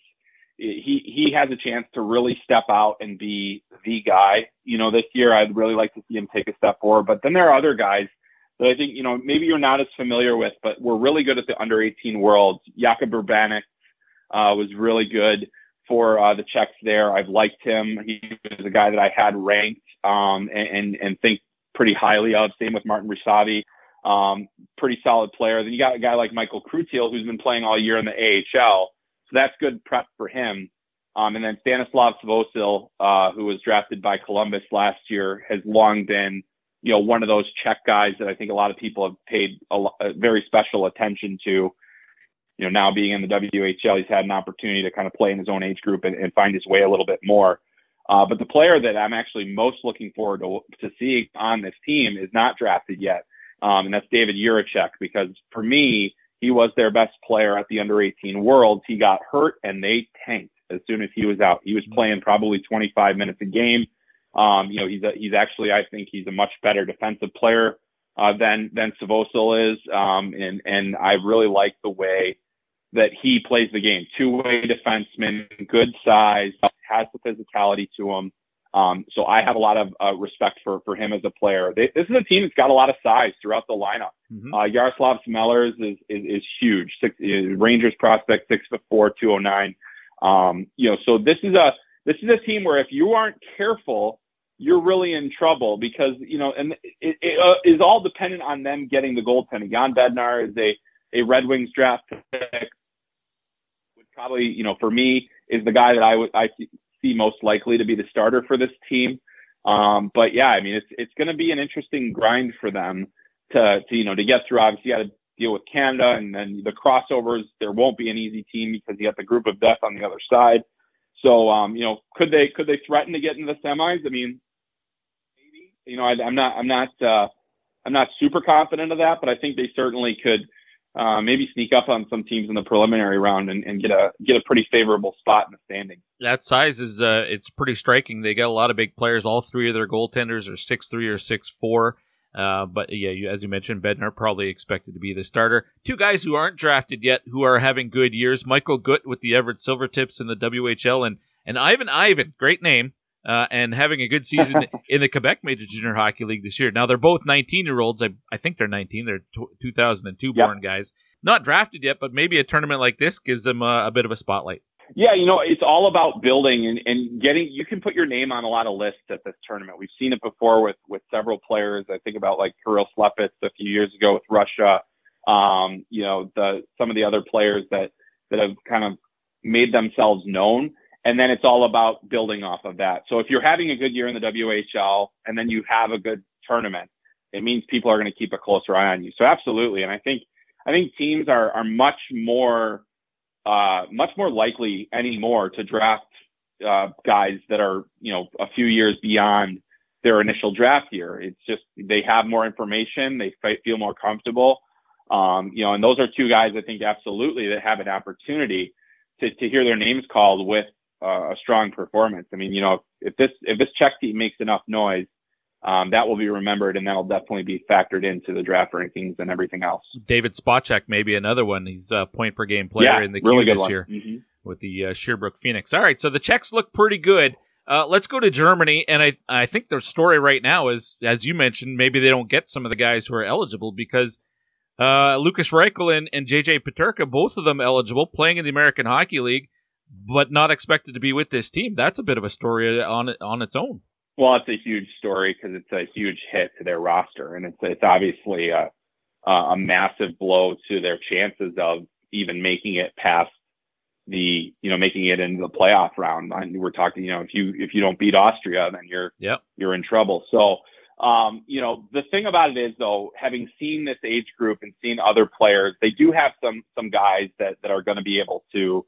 Speaker 14: he he has a chance to really step out and be the guy. You know, this year I'd really like to see him take a step forward. But then there are other guys that I think you know maybe you're not as familiar with, but we're really good at the under 18 world. Jakub Urbanek uh, was really good for uh, the Czechs there. I've liked him. He was a guy that I had ranked um, and, and think pretty highly of. Same with Martin Rysavy. Um, pretty solid player. Then you got a guy like Michael Krutiel who's been playing all year in the AHL. So that's good prep for him. Um, and then Stanislav Svozil, uh, who was drafted by Columbus last year, has long been, you know, one of those Czech guys that I think a lot of people have paid a, a very special attention to. You know, now being in the WHL, he's had an opportunity to kind of play in his own age group and, and find his way a little bit more. Uh, but the player that I'm actually most looking forward to, to seeing on this team is not drafted yet, um, and that's David Jiricek because for me, he was their best player at the under 18 Worlds. He got hurt and they tanked as soon as he was out. He was playing probably 25 minutes a game. Um, you know, he's a, he's actually, I think he's a much better defensive player uh, than than Svozil is, um, and and I really like the way that he plays the game. Two way defenseman, good size, has the physicality to him. Um, so I have a lot of uh, respect for for him as a player. They, this is a team that's got a lot of size throughout the lineup. Mm-hmm. Uh, Jaroslav Chmelar is, is, is huge. Six, is Rangers prospect, six foot four, two oh nine. Um, you know, so this is a this is a team where if you aren't careful, you're really in trouble because you know, and it, it uh, is all dependent on them getting the goaltending. Jan Bednar is a a Red Wings draft pick. Would probably, you know, for me, is the guy that I would I see most likely to be the starter for this team. Um, but yeah, I mean, it's it's going to be an interesting grind for them to, to you know to get through. Obviously, you got to deal with Canada, and then the crossovers. There won't be an easy team because you got the group of death on the other side. So um, you know, could they could they threaten to get into the semis? I mean. You know, I, I'm not I'm not uh, I'm not super confident of that, but I think they certainly could uh, maybe sneak up on some teams in the preliminary round and, and, get a get a pretty favorable spot in the standing.
Speaker 1: That size is uh, it's pretty striking. They got a lot of big players. All three of their goaltenders are six three or six four. Uh, but yeah, you, as you mentioned, Bednar probably expected to be the starter. Two guys who aren't drafted yet, who are having good years: Michael Gutt with the Everett Silvertips in the WHL, and and Ivan Ivan, great name, uh, and having a good season in the Quebec Major Junior Hockey League this year. Now they're both 19 year olds. I, I think they're 19. They're t- 2002 yep. born guys. Not drafted yet, but maybe a tournament like this gives them a, a bit of a spotlight.
Speaker 14: Yeah, you know, it's all about building and, and getting. You can put your name on a lot of lists at this tournament. We've seen it before with with several players. I think about like Kirill Slepets a few years ago with Russia. Um, you know, the some of the other players that that have kind of made themselves known. And then it's all about building off of that. So if you're having a good year in the WHL and then you have a good tournament, it means people are going to keep a closer eye on you. So absolutely. And I think, I think teams are, are much more, uh, much more likely anymore to draft, uh, guys that are, you know, a few years beyond their initial draft year. It's just, they have more information. They feel more comfortable. Um, you know, and those are two guys I think absolutely that have an opportunity to, to hear their names called with uh, a strong performance. I mean, you know, if this if this Czech team makes enough noise, um, that will be remembered, and that'll definitely be factored into the draft rankings and everything else.
Speaker 1: David Spacek, maybe another one. He's a point per game player
Speaker 14: yeah,
Speaker 1: in the
Speaker 14: really
Speaker 1: Q
Speaker 14: this
Speaker 1: one. year
Speaker 14: mm-hmm.
Speaker 1: with the uh, Sherbrooke Phoenix. All right, so the Czechs look pretty good. Uh, let's go to Germany, and I I think their story right now is, as you mentioned, maybe they don't get some of the guys who are eligible because uh, Lukas Reichel and, and JJ Peterka, both of them eligible, playing in the American Hockey League but not expected to be with this team. That's a bit of a story on on its own.
Speaker 14: Well, it's a huge story because it's a huge hit to their roster, and it's it's obviously a a massive blow to their chances of even making it past the you know making it into the playoff round. We're talking you know if you if you don't beat Austria, then you're
Speaker 1: yep.
Speaker 14: you're in trouble. So. Um, you know, the thing about it is though, having seen this age group and seen other players, they do have some some guys that that are going to be able to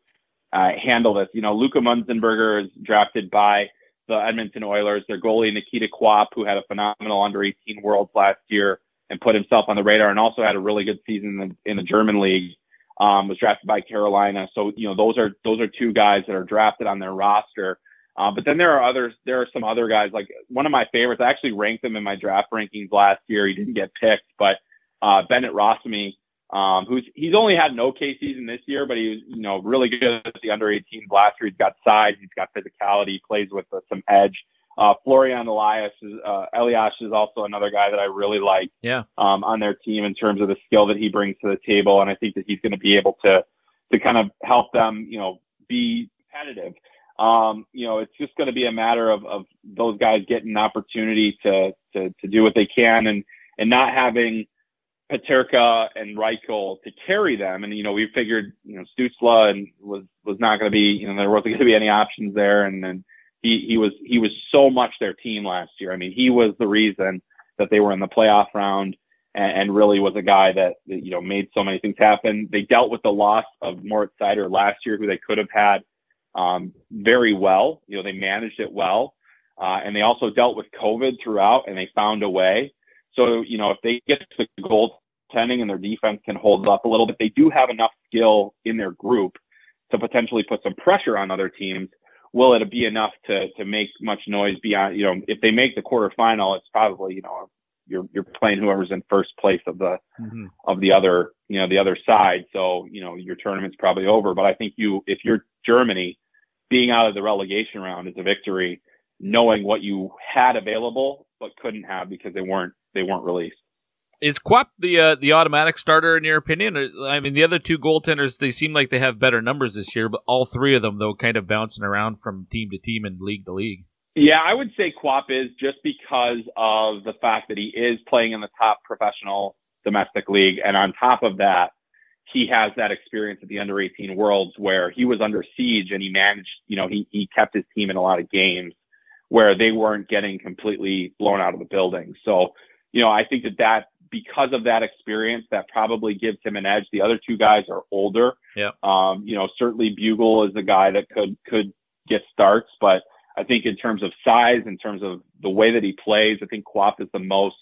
Speaker 14: uh, handle this. You know, Luca Münzenberger is drafted by the Edmonton Oilers. Their goalie Nikita Quapp, who had a phenomenal under 18 Worlds last year and put himself on the radar, and also had a really good season in the, in the German league. Um, was drafted by Carolina. So you know those are those are two guys that are drafted on their roster. Uh, but then there are others. There are some other guys like one of my favorites. I actually ranked him in my draft rankings last year. He didn't get picked, but uh, Bennet Rossmy um, who's he's only had an okay season this year, but he was you know really good at the under 18 last year. He's got size, he's got physicality, he plays with uh, some edge. Uh, Florian Elias is uh, Elias is also another guy that I really like.
Speaker 1: Yeah.
Speaker 14: Um, on their team in terms of the skill that he brings to the table, and I think that he's going to be able to to kind of help them, you know, be competitive. Um, you know, it's just going to be a matter of, of those guys getting an opportunity to, to to do what they can and and not having Peterka and Reichel to carry them. And, you know, we figured, you know, Stützle and was, was not going to be, you know, there wasn't going to be any options there. And then he, he was, he was so much their team last year. I mean, he was the reason that they were in the playoff round and, and really was a guy that, that, you know, made so many things happen. They dealt with the loss of Moritz Seider last year, who they could have had um, very well. You know, they managed it well. Uh, and they also dealt with COVID throughout and they found a way. So, you know, if they get the goaltending and their defense can hold up a little bit, they do have enough skill in their group to potentially put some pressure on other teams. Will it be enough to to make much noise beyond, you know, if they make the quarterfinal, it's probably, you know, you're you're playing whoever's in first place of the mm-hmm. of the other you know the other side. So you know your tournament's probably over. But I think you if you're Germany, being out of the relegation round is a victory, knowing what you had available but couldn't have because they weren't they weren't released.
Speaker 1: Is Quapp the uh, the automatic starter in your opinion? I mean, the other two goaltenders they seem like they have better numbers this year, but all three of them though kind of bouncing around from team to team and league to league.
Speaker 14: Yeah, I would say Quapp is just because of the fact that he is playing in the top professional domestic league, and on top of that, he has that experience at the under 18 worlds where he was under siege and he managed, you know, he, he kept his team in a lot of games where they weren't getting completely blown out of the building. So, you know, I think that that because of that experience, that probably gives him an edge. The other two guys are older.
Speaker 1: Yeah.
Speaker 14: Um, you know, certainly Bugl is a guy that could could get starts, but I think in terms of size, in terms of the way that he plays, I think Quapp is the most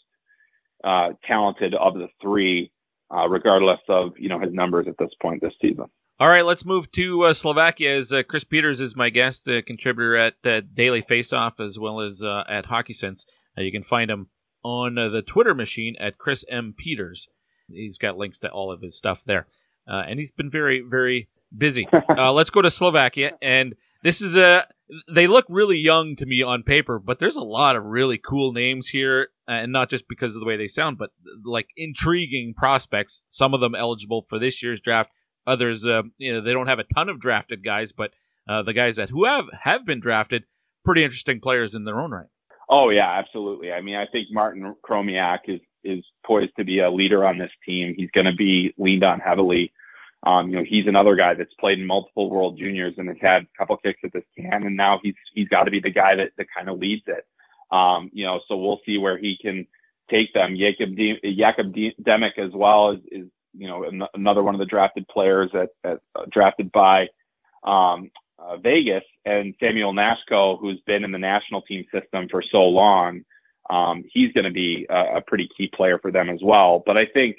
Speaker 14: uh, talented of the three, uh, regardless of you know his numbers at this point this season.
Speaker 1: All right, let's move to uh, Slovakia. As uh, Chris Peters is my guest uh, contributor at uh, Daily Faceoff as well as uh, at Hockey Sense. Uh, you can find him on the Twitter machine at Chris M Peters. He's got links to all of his stuff there, and he's been very very busy. let's go to Slovakia, and this is a they look really young to me on paper, but there's a lot of really cool names here, and not just because of the way they sound, but like intriguing prospects. Some of them eligible for this year's draft. Others, uh, you know, they don't have a ton of drafted guys, but uh, the guys that who have have been drafted, pretty interesting players in their own right.
Speaker 14: Oh yeah, absolutely. I mean, I think Martin Chromiak is is poised to be a leader on this team. He's going to be leaned on heavily. Um, you know, he's another guy that's played in multiple World Juniors and has had a couple kicks at this can, and now he's he's got to be the guy that that kind of leads it. Um, you know, so we'll see where he can take them. Jakub Jakub Demek as well is, is you know an- another one of the drafted players that, that uh, drafted by um, uh, Vegas, and Samuel Knazko, who's been in the national team system for so long. Um, he's going to be a, a pretty key player for them as well. But I think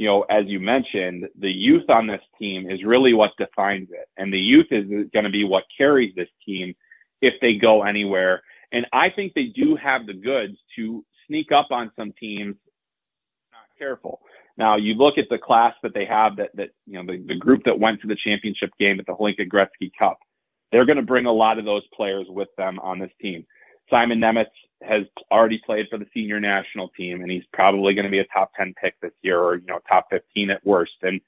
Speaker 14: you know, as you mentioned, the youth on this team is really what defines it. And the youth is going to be what carries this team if they go anywhere. And I think they do have the goods to sneak up on some teams not careful. Now you look at the class that they have that that you know the, the group that went to the championship game at the Hlinka Gretzky Cup. They're going to bring a lot of those players with them on this team. Simon Nemec has already played for the senior national team, and he's probably going to be a top 10 pick this year, or you know, top 15 at worst. And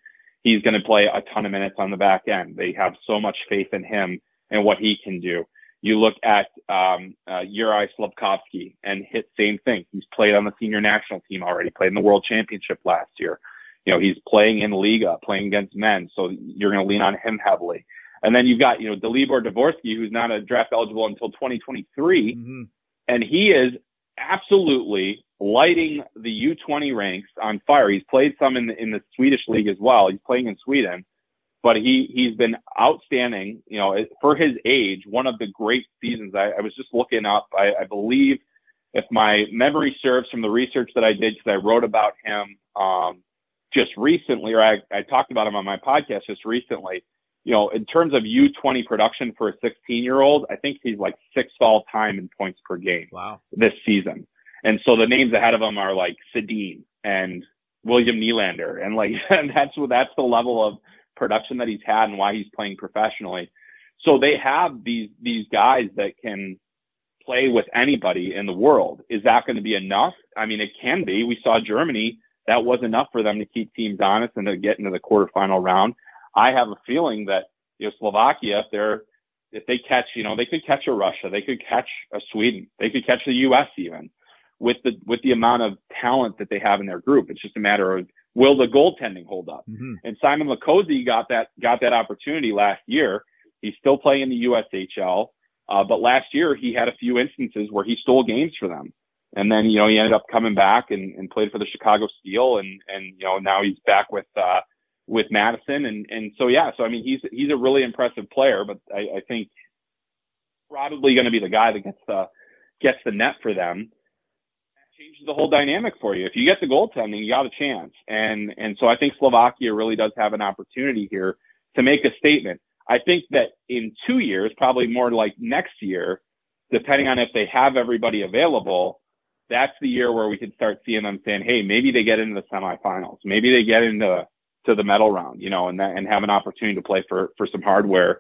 Speaker 14: he's going to play a ton of minutes on the back end. They have so much faith in him and what he can do. You look at um, uh, Juraj Slafkovsky and hit same thing. He's played on the senior national team already, played in the World Championship last year. You know, he's playing in Liiga, playing against men, so you're going to lean on him heavily. And then you've got, you know, Dalibor Dvorsky, who's not a draft eligible until 2023. Mm-hmm and he is absolutely lighting the U20 ranks on fire. He's played some in the, in the Swedish league as well. He's playing in Sweden, but he he's been outstanding. You know, for his age, one of the great seasons. I, I was just looking up. I, I believe, if my memory serves from the research that I did, because I wrote about him um, just recently, or I, I talked about him on my podcast just recently you know, in terms of U20 production for a 16 year old, I think he's like sixth all time in points per game.
Speaker 1: Wow.
Speaker 14: This season. And so the names ahead of him are like Sedin and William Nylander. And like, and that's what, that's the level of production that he's had and why he's playing professionally. So they have these, these guys that can play with anybody in the world. Is that going to be enough? I mean, it can be. We saw Germany. That was enough for them to keep teams honest and to get into the quarterfinal round. I have a feeling that you know Slovakia, if they're if they catch, you know, they could catch a Russia, they could catch a Sweden, they could catch the U.S. even with the with the amount of talent that they have in their group. It's just a matter of will the goaltending hold up.
Speaker 1: Mm-hmm.
Speaker 14: And Simon Latkoczy got that got that opportunity last year. He's still playing in the USHL, uh, but last year he had a few instances where he stole games for them. And then, you know, he ended up coming back and, and played for the Chicago Steel and, and, you know, now he's back with, uh, with Madison, and and so yeah, so I mean he's he's a really impressive player, but I, I think probably going to be the guy that gets the gets the net for them. That changes the whole dynamic for you. If you get the goaltending, you got a chance, and and so I think Slovakia really does have an opportunity here to make a statement. I think that in two years, probably more like next year, depending on if they have everybody available, that's the year where we could start seeing them saying, hey, maybe they get into the semifinals, maybe they get into to the medal round, you know, and that, and have an opportunity to play for for some hardware,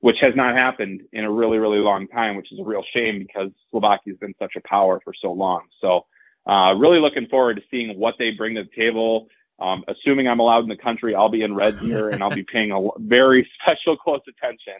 Speaker 14: which has not happened in a really really long time, which is a real shame because Slovakia has been such a power for so long. So, uh, really looking forward to seeing what they bring to the table. Um, assuming I'm allowed in the country, I'll be in Red Deer and I'll be paying a very special close attention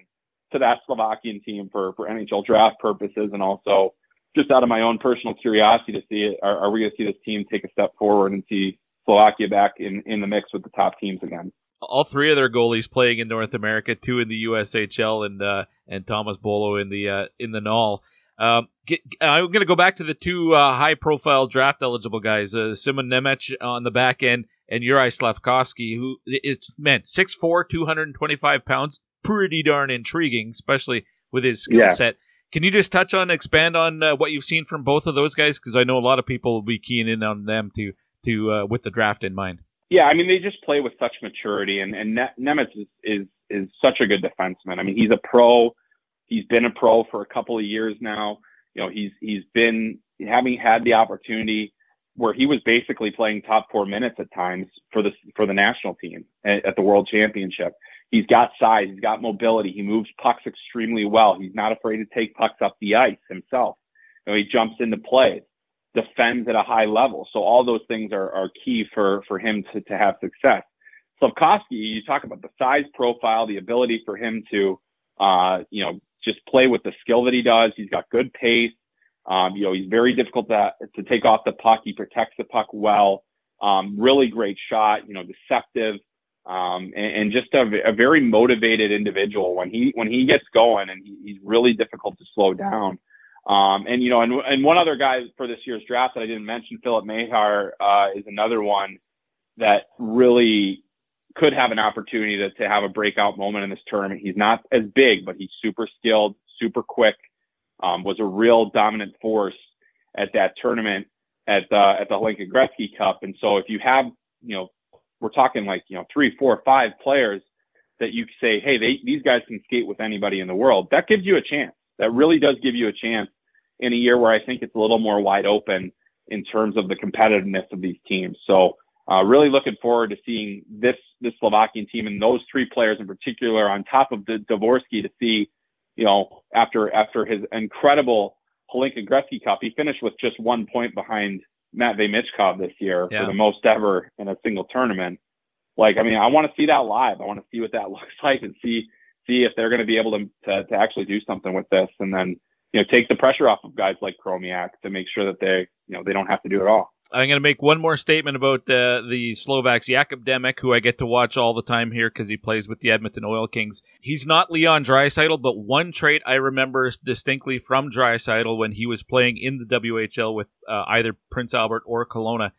Speaker 14: to that Slovakian team for for NHL draft purposes and also just out of my own personal curiosity to see it, are, are we going to see this team take a step forward and see Slovakia back in, in the mix with the top teams again?
Speaker 1: All three of their goalies playing in North America, two in the USHL and uh, and Thomas Bolo in the uh, in the NAL. Um, get, I'm going to go back to the two uh, high-profile draft eligible guys, uh, Simon Nemec on the back end and Juraj Slafkovsky, who it's meant 6'4", 225 pounds, pretty darn intriguing, especially with his skill
Speaker 14: Yeah.
Speaker 1: set. Can you just touch on, expand on uh, what you've seen from both of those guys? Because I know a lot of people will be keying in on them to to uh, with the draft in mind.
Speaker 14: Yeah, I mean they just play with such maturity, and and Ne- Nemec is, is is such a good defenseman. I mean he's a pro. He's been a pro for a couple of years now. You know he's he's been having had the opportunity where he was basically playing top four minutes at times for the for the national team at, at the World Championship. He's got size, he's got mobility, he moves pucks extremely well. He's not afraid to take pucks up the ice himself. You know, he jumps into plays, defends at a high level. So all those things are, are key for for him to to have success. Slafkovsky, you talk about the size profile, the ability for him to uh, you know, just play with the skill that he does. He's got good pace. Um, you know, he's very difficult to, to take off the puck. He protects the puck well. Um, really great shot, you know, deceptive, um, and, and just a, a very motivated individual when he, when he gets going and he, he's really difficult to slow down. Um, and, you know, and, and one other guy for this year's draft that I didn't mention, Filip Mesar, uh, is another one that really could have an opportunity to, to have a breakout moment in this tournament. He's not as big, but he's super skilled, super quick, um, was a real dominant force at that tournament at the at the Hlinka Gretzky Cup. And so if you have, you know, we're talking like you know three, four, five players that you say, hey, they these guys can skate with anybody in the world. That gives you a chance. That really does give you a chance in a year where I think it's a little more wide open in terms of the competitiveness of these teams. So uh, really looking forward to seeing this this Slovakian team and those three players in particular on top of the Dvorsky to see, you know, after after his incredible Hlinka Gretzky Cup, he finished with just one point behind Matvey Michkov this year
Speaker 1: Yeah.
Speaker 14: for the most ever in a single tournament. Like, I mean, I want to see that live. I want to see what that looks like and see see if they're going to be able to, to to actually do something with this, and then you know take the pressure off of guys like Chromiak to make sure that they you know they don't have to do it all.
Speaker 1: I'm going to make one more statement about uh, the Slovaks. Jakub Demek, who I get to watch all the time here because he plays with the Edmonton Oil Kings. He's not Leon Draisaitl, but one trait I remember distinctly from Draisaitl when he was playing in the WHL with uh, either Prince Albert or Kelowna,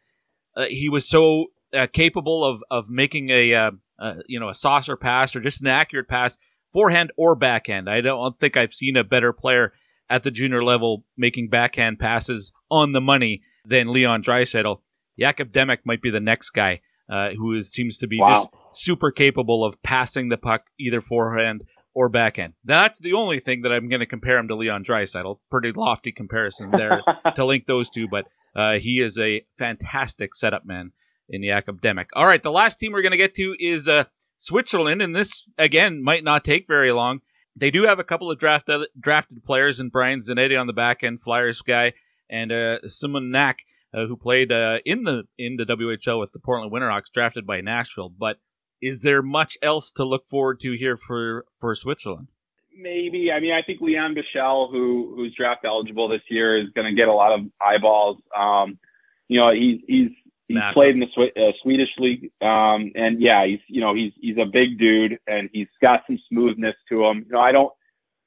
Speaker 1: uh, he was so uh, capable of of making a uh, uh, you know a saucer pass or just an accurate pass, forehand or backhand. I don't think I've seen a better player at the junior level making backhand passes on the money than Leon Draisaitl. Jakub Demek might be the next guy uh, who is, seems to be
Speaker 14: Wow.
Speaker 1: just super capable of passing the puck either forehand or backhand. That's the only thing that I'm going to compare him to Leon Draisaitl. Pretty lofty comparison there to link those two, but uh, he is a fantastic setup man in Jakub Demek. All right, the last team we're going to get to is uh, Switzerland, and this again might not take very long. They do have a couple of draft drafted players in Brian Zanetti on the back end, Flyers guy, and uh, Simon Knak, uh, who played uh, in the in the WHL with the Portland Winterhawks, drafted by Nashville. But is there much else to look forward to here for for Switzerland?
Speaker 14: Maybe. I mean, I think Lian Bichsel, who who's draft eligible this year, is going to get a lot of eyeballs. Um, you know, he's he's he's
Speaker 1: Massive.
Speaker 14: played in the Swi- uh, Swedish league, um, and yeah, he's you know he's he's a big dude, and he's got some smoothness to him. You know, I don't.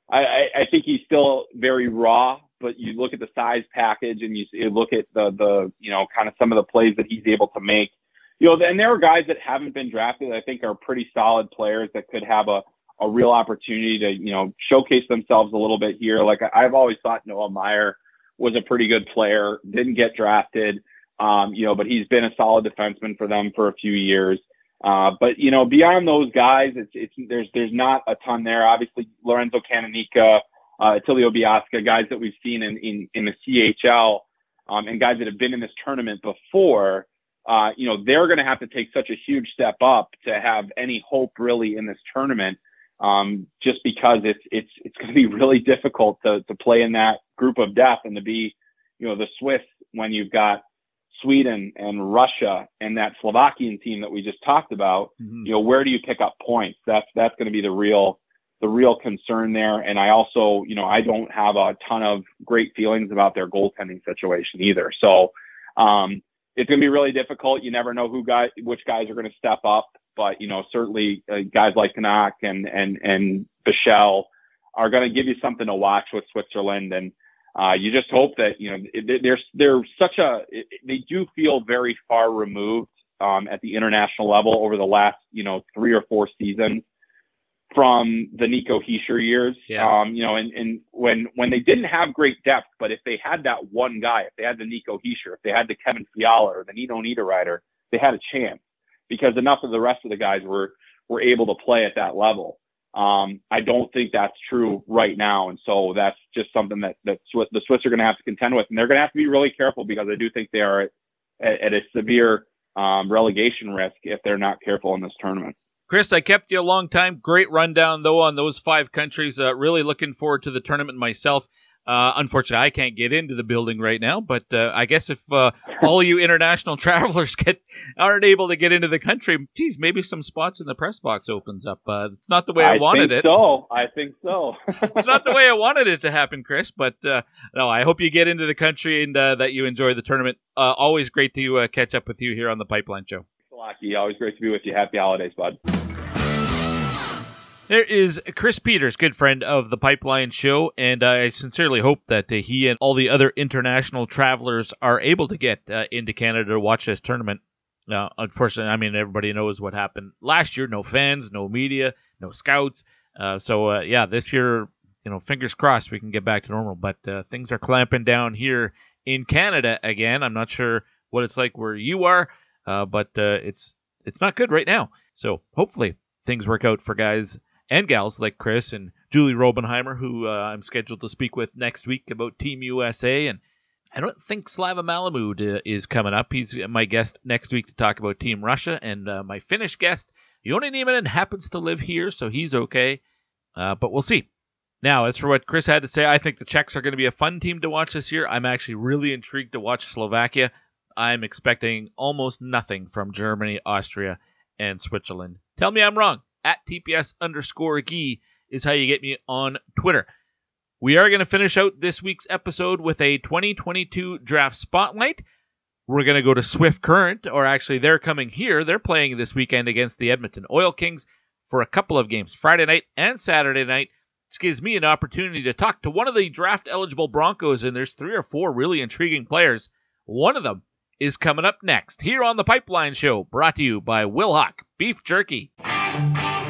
Speaker 14: I, I, I think he's still very raw, but you look at the size package and you, you look at the the you know kind of some of the plays that he's able to make. You know, and there are guys that haven't been drafted. that I think are pretty solid players that could have a a real opportunity to you know showcase themselves a little bit here. Like I- I've always thought Noah Meyer was a pretty good player, didn't get drafted, um, you know, but he's been a solid defenseman for them for a few years. Uh, but you know, beyond those guys, it's it's there's there's not a ton there. Obviously, Lorenzo Canonica, uh, Tilio Biasca, guys that we've seen in in, in the CHL. um, and guys that have been in this tournament before, uh, you know, they're going to have to take such a huge step up to have any hope really in this tournament. Um, just because it's it's it's going to be really difficult to to play in that group of death and to be, you know, the Swiss when you've got Sweden and Russia and that Slovakian team that we just talked about. Mm-hmm. You know, where do you pick up points? That's that's going to be the real the real concern there. And I also, you know, I don't have a ton of great feelings about their goaltending situation either. So um, it's going to be really difficult. You never know who guys, which guys are going to step up. But you know, certainly uh, guys like Knak and and and Bichsel are going to give you something to watch with Switzerland. And uh, you just hope that you know they're they're such a they do feel very far removed um, at the international level over the last you know three or four seasons from the Nico Hischier years. Yeah. Um, you know, and, and when when they didn't have great depth, but if they had that one guy, if they had the Nico Hischier, if they had the Kevin Fiala or the Nino Niederreiter, they had a chance because enough of the rest of the guys were were able to play at that level. Um, I don't think that's true right now, and so that's just something that that the Swiss are going to have to contend with, and they're going to have to be really careful because I do think they are at, at a severe um, relegation risk if they're not careful in this tournament.
Speaker 1: Chris, I kept you a long time. Great rundown, though, on those five countries. Uh, really looking forward to the tournament myself. Uh, unfortunately, I can't get into the building right now, but uh, I guess if uh, all you international travelers get aren't able to get into the country, geez, maybe some spots in the press box opens up. Uh, it's not the way I,
Speaker 14: I
Speaker 1: wanted
Speaker 14: it. So I think so.
Speaker 1: it's not the way I wanted it to happen, Chris. But uh, no, I hope you get into the country and uh, that you enjoy the tournament. always great to catch up with you here on the Pipeline Show.
Speaker 14: Lucky, always great to be with you. Happy holidays, bud.
Speaker 1: There is Chris Peters, good friend of the Pipeline Show, and I sincerely hope that uh, he and all the other international travelers are able to get uh, into Canada to watch this tournament. Now, unfortunately, I mean everybody knows what happened last year: no fans, no media, no scouts. Uh, so uh, yeah, this year, you know, fingers crossed we can get back to normal. But uh, things are clamping down here in Canada again. I'm not sure what it's like where you are, uh, but it's it's not good right now. So hopefully things work out for guys and gals like Chris and Julie Robenhymer, who uh, I'm scheduled to speak with next week about Team USA. And I don't think Slava Malamud uh, is coming up. He's my guest next week to talk about Team Russia. And uh, my Finnish guest, Joni Niemen, happens to live here, so he's okay. Uh, but we'll see. Now, as for what Chris had to say, I think the Czechs are going to be a fun team to watch this year. I'm actually really intrigued to watch Slovakia. I'm expecting almost nothing from Germany, Austria, and Switzerland. Tell me I'm wrong at TPS underscore Gee is how you get me on Twitter. We are going to finish out this week's episode with a 2022 draft spotlight. We're going to go to Swift Current, or actually, they're coming here. They're playing this weekend against the Edmonton Oil Kings for a couple of games, Friday night and Saturday night. This gives me an opportunity to talk to one of the draft eligible Broncos, and there's three or four really intriguing players. One of them is coming up next here on the Pipeline Show, brought to you by Wilhauk Beef Jerky.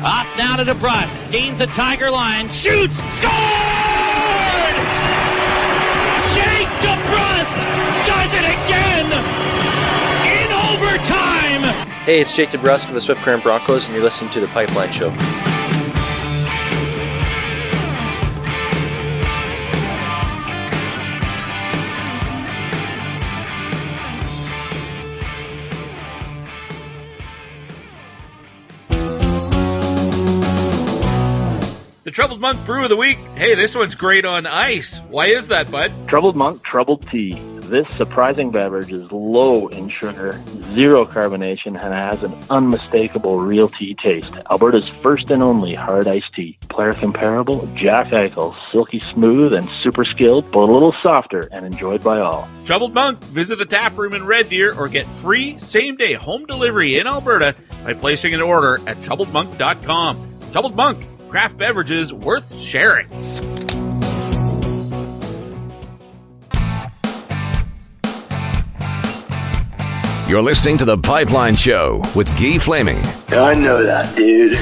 Speaker 15: Up down to DeBrusk, gains a Tiger line, shoots, scored! Jake DeBrusk does it again in overtime.
Speaker 16: Hey, it's Jake DeBrusk of the Swift Current Broncos, and you're listening to the Pipeline Show.
Speaker 1: The Troubled Monk Brew of the Week. Hey, this one's great on ice. Why is that, bud?
Speaker 4: Troubled Monk Troubled Tea. This surprising beverage is low in sugar, zero carbonation, and has an unmistakable real tea taste. Alberta's first and only hard iced tea. Player comparable, Jack Eichel, silky smooth and super skilled, but a little softer and enjoyed by all.
Speaker 1: Troubled Monk, visit the tap room in Red Deer or get free same day home delivery in Alberta by placing an order at troubledmonk.com. Troubled Monk craft beverages worth sharing.
Speaker 5: You're listening to The Pipeline Show with Guy Flaming.
Speaker 17: I know that, dude.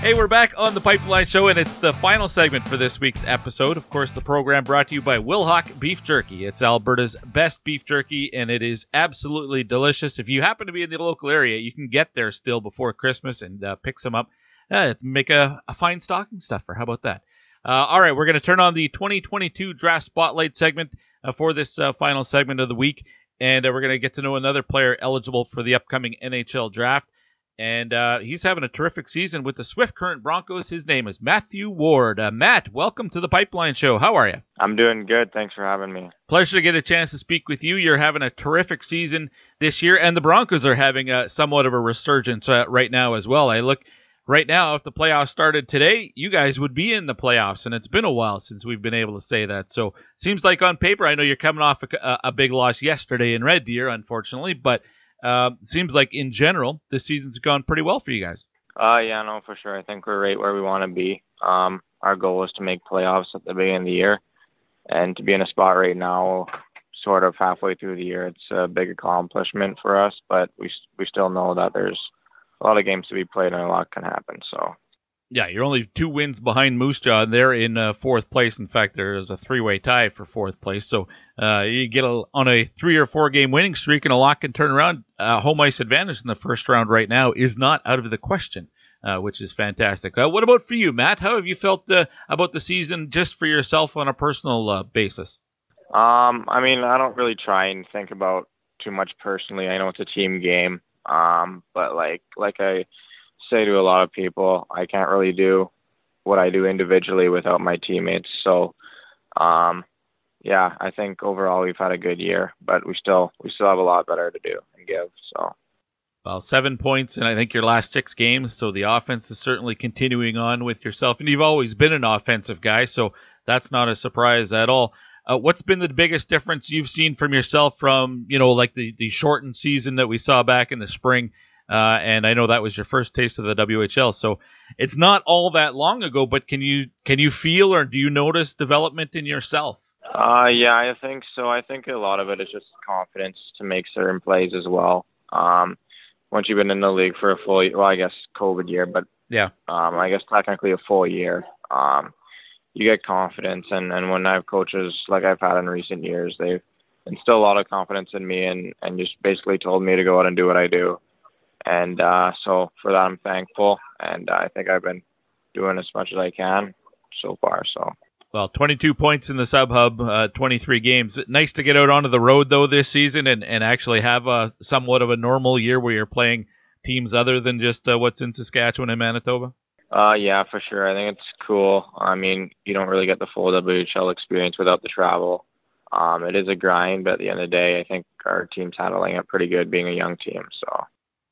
Speaker 1: Hey, we're back on The Pipeline Show, and it's the final segment for this week's episode. Of course, the program brought to you by Wilhauk Beef Jerky. It's Alberta's best beef jerky, and it is absolutely delicious. If you happen to be in the local area, you can get there still before Christmas and uh, pick some up uh, make a, a fine stocking stuffer. How about that? Uh, all right, we're going to turn on the 2022 Draft Spotlight segment uh, for this uh, final segment of the week, and uh, we're going to get to know another player eligible for the upcoming NHL Draft. And uh, he's having a terrific season with the Swift Current Broncos. His name is Mathew Ward. Uh, Matt, welcome to the Pipeline Show. How are you?
Speaker 18: I'm doing good. Thanks for having me.
Speaker 1: Pleasure to get a chance to speak with you. You're having a terrific season this year, and the Broncos are having a, somewhat of a resurgence uh, right now as well. I look right now, if the playoffs started today, you guys would be in the playoffs, and it's been a while since we've been able to say that. So seems like on paper, I know you're coming off a, a big loss yesterday in Red Deer, unfortunately, but uh, seems like in general this season's gone pretty well for you guys.
Speaker 18: Uh, yeah, no, for sure. I think we're right where we want to be. Um, our goal is to make playoffs at the beginning of the year, and to be in a spot right now, sort of halfway through the year, it's a big accomplishment for us. But we we still know that there's a lot of games to be played and a lot can happen. So
Speaker 1: yeah, you're only two wins behind Moose Jaw. They're in uh, fourth place. In fact, there's a three-way tie for fourth place. So uh, you get a, on a three or four-game winning streak, and a lot can turn around. Uh, home ice advantage in the first round right now is not out of the question, uh, which is fantastic. Uh, what about for you, Matt? How have you felt uh, about the season, just for yourself on a personal basis?
Speaker 18: Um, I mean, I don't really try and think about too much personally. I know it's a team game, um, but like like I say to a lot of people, I can't really do what I do individually without my teammates. So, um, yeah, I think overall we've had a good year, but we still we still have a lot better to do and give. So.
Speaker 1: Well, seven points in I think your last six games, so the offense is certainly continuing on with yourself, and you've always been an offensive guy, so that's not a surprise at all. Uh, what's been the biggest difference you've seen from yourself from you know like the the shortened season that we saw back in the spring uh, and I know that was your first taste of the WHL, so it's not all that long ago. But can you can you feel or do you notice development in yourself?
Speaker 18: Uh, yeah, I think so. I think a lot of it is just confidence to make certain plays as well. Um, once you've been in the league for a full, well, I guess COVID year, but
Speaker 1: yeah,
Speaker 18: um, I guess technically a full year. Um, you get confidence, and and when I have coaches like I've had in recent years, they've instilled a lot of confidence in me, and and just basically told me to go out and do what I do and uh, so for that I'm thankful, and I think I've been doing as much as I can so far. So.
Speaker 1: Well, 22 points in the sub hub, uh, 23 games. Nice to get out onto the road though this season and, and actually have a somewhat of a normal year where you're playing teams other than just uh, what's in Saskatchewan and Manitoba.
Speaker 18: Uh, yeah, for sure. I think it's cool. I mean, you don't really get the full WHL experience without the travel. Um, it is a grind, but at the end of the day, I think our team's handling it pretty good, being a young team. So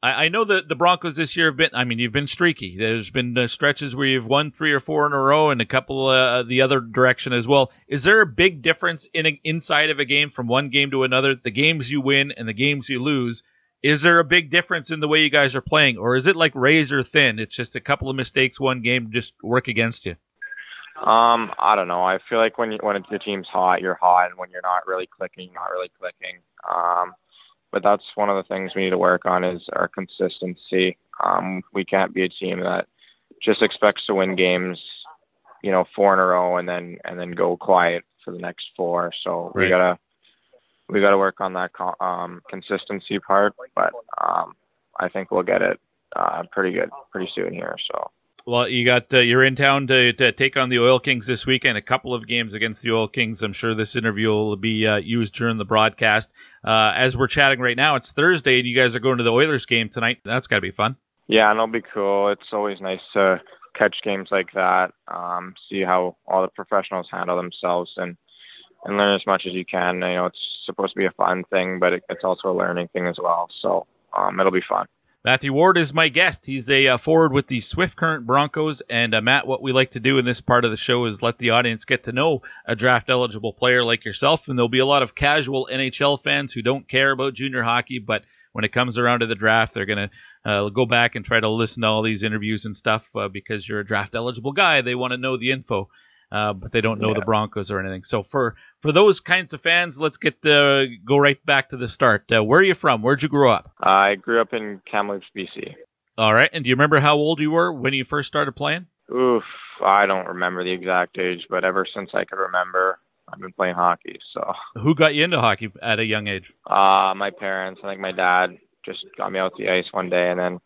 Speaker 1: I, I know that the Broncos this year have been. I mean, you've been streaky. There's been uh, stretches where you've won three or four in a row, and a couple uh, the other direction as well. Is there a big difference in a, inside of a game from one game to another? The games you win and the games you lose. Is there a big difference in the way you guys are playing, or is it like razor thin? It's just a couple of mistakes one game just work against you.
Speaker 18: Um, I don't know. I feel like when you, when the team's hot, you're hot, and when you're not really clicking, you're not really clicking. Um, but that's one of the things we need to work on is our consistency. Um, we can't be a team that just expects to win games, you know, four in a row and then and then go quiet for the next four. So right. we gotta we gotta work on that um, consistency part. But um, I think we'll get it uh, pretty good pretty soon here. So.
Speaker 1: Well, you got uh, you're in town to, to take on the Oil Kings this weekend. A couple of games against the Oil Kings. I'm sure this interview will be uh, used during the broadcast. Uh, as we're chatting right now, it's Thursday, and you guys are going to the Oilers game tonight. That's got to be fun.
Speaker 18: Yeah, and it'll be cool. It's always nice to catch games like that, um, see how all the professionals handle themselves, and and learn as much as you can. You know, it's supposed to be a fun thing, but it, it's also a learning thing as well. So um, it'll be fun.
Speaker 1: Mathew Ward is my guest. He's a uh, forward with the Swift Current Broncos. And uh, Matt, what we like to do in this part of the show is let the audience get to know a draft eligible player like yourself. And there'll be a lot of casual NHL fans who don't care about junior hockey, but when it comes around to the draft, they're going to uh, go back and try to listen to all these interviews and stuff uh, because you're a draft eligible guy. They want to know the info uh, but they don't know yeah. the Broncos or anything. So for for those kinds of fans, let's get the go right back to the start. Uh, where are you from? Where'd you grow up?
Speaker 18: I grew up in Kamloops, BC.
Speaker 1: All right, and do you remember how old you were when you first started playing?
Speaker 18: Oof, I don't remember the exact age, but ever since I could remember, I've been playing hockey. So
Speaker 1: who got you into hockey at a young age?
Speaker 18: Uh, my parents. I think my dad just got me out the ice one day, and then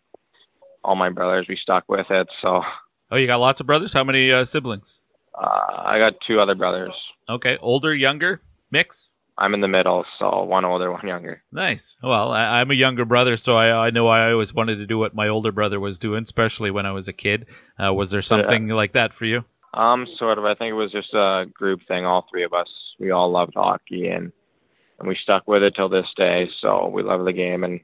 Speaker 18: all my brothers we stuck with it. So.
Speaker 1: Oh, you got lots of brothers. How many uh, siblings?
Speaker 18: Uh, I got two other brothers.
Speaker 1: Okay, older, younger, mix.
Speaker 18: I'm in the middle, so one older, one younger.
Speaker 1: Nice. Well, I, am a younger brother, so I, I know I always wanted to do what my older brother was doing, especially when I was a kid. Uh, was there something yeah. like that for you?
Speaker 18: Um, sort of. I think it was just a group thing. All three of us, we all loved hockey, and and we stuck with it till this day. So we love the game, and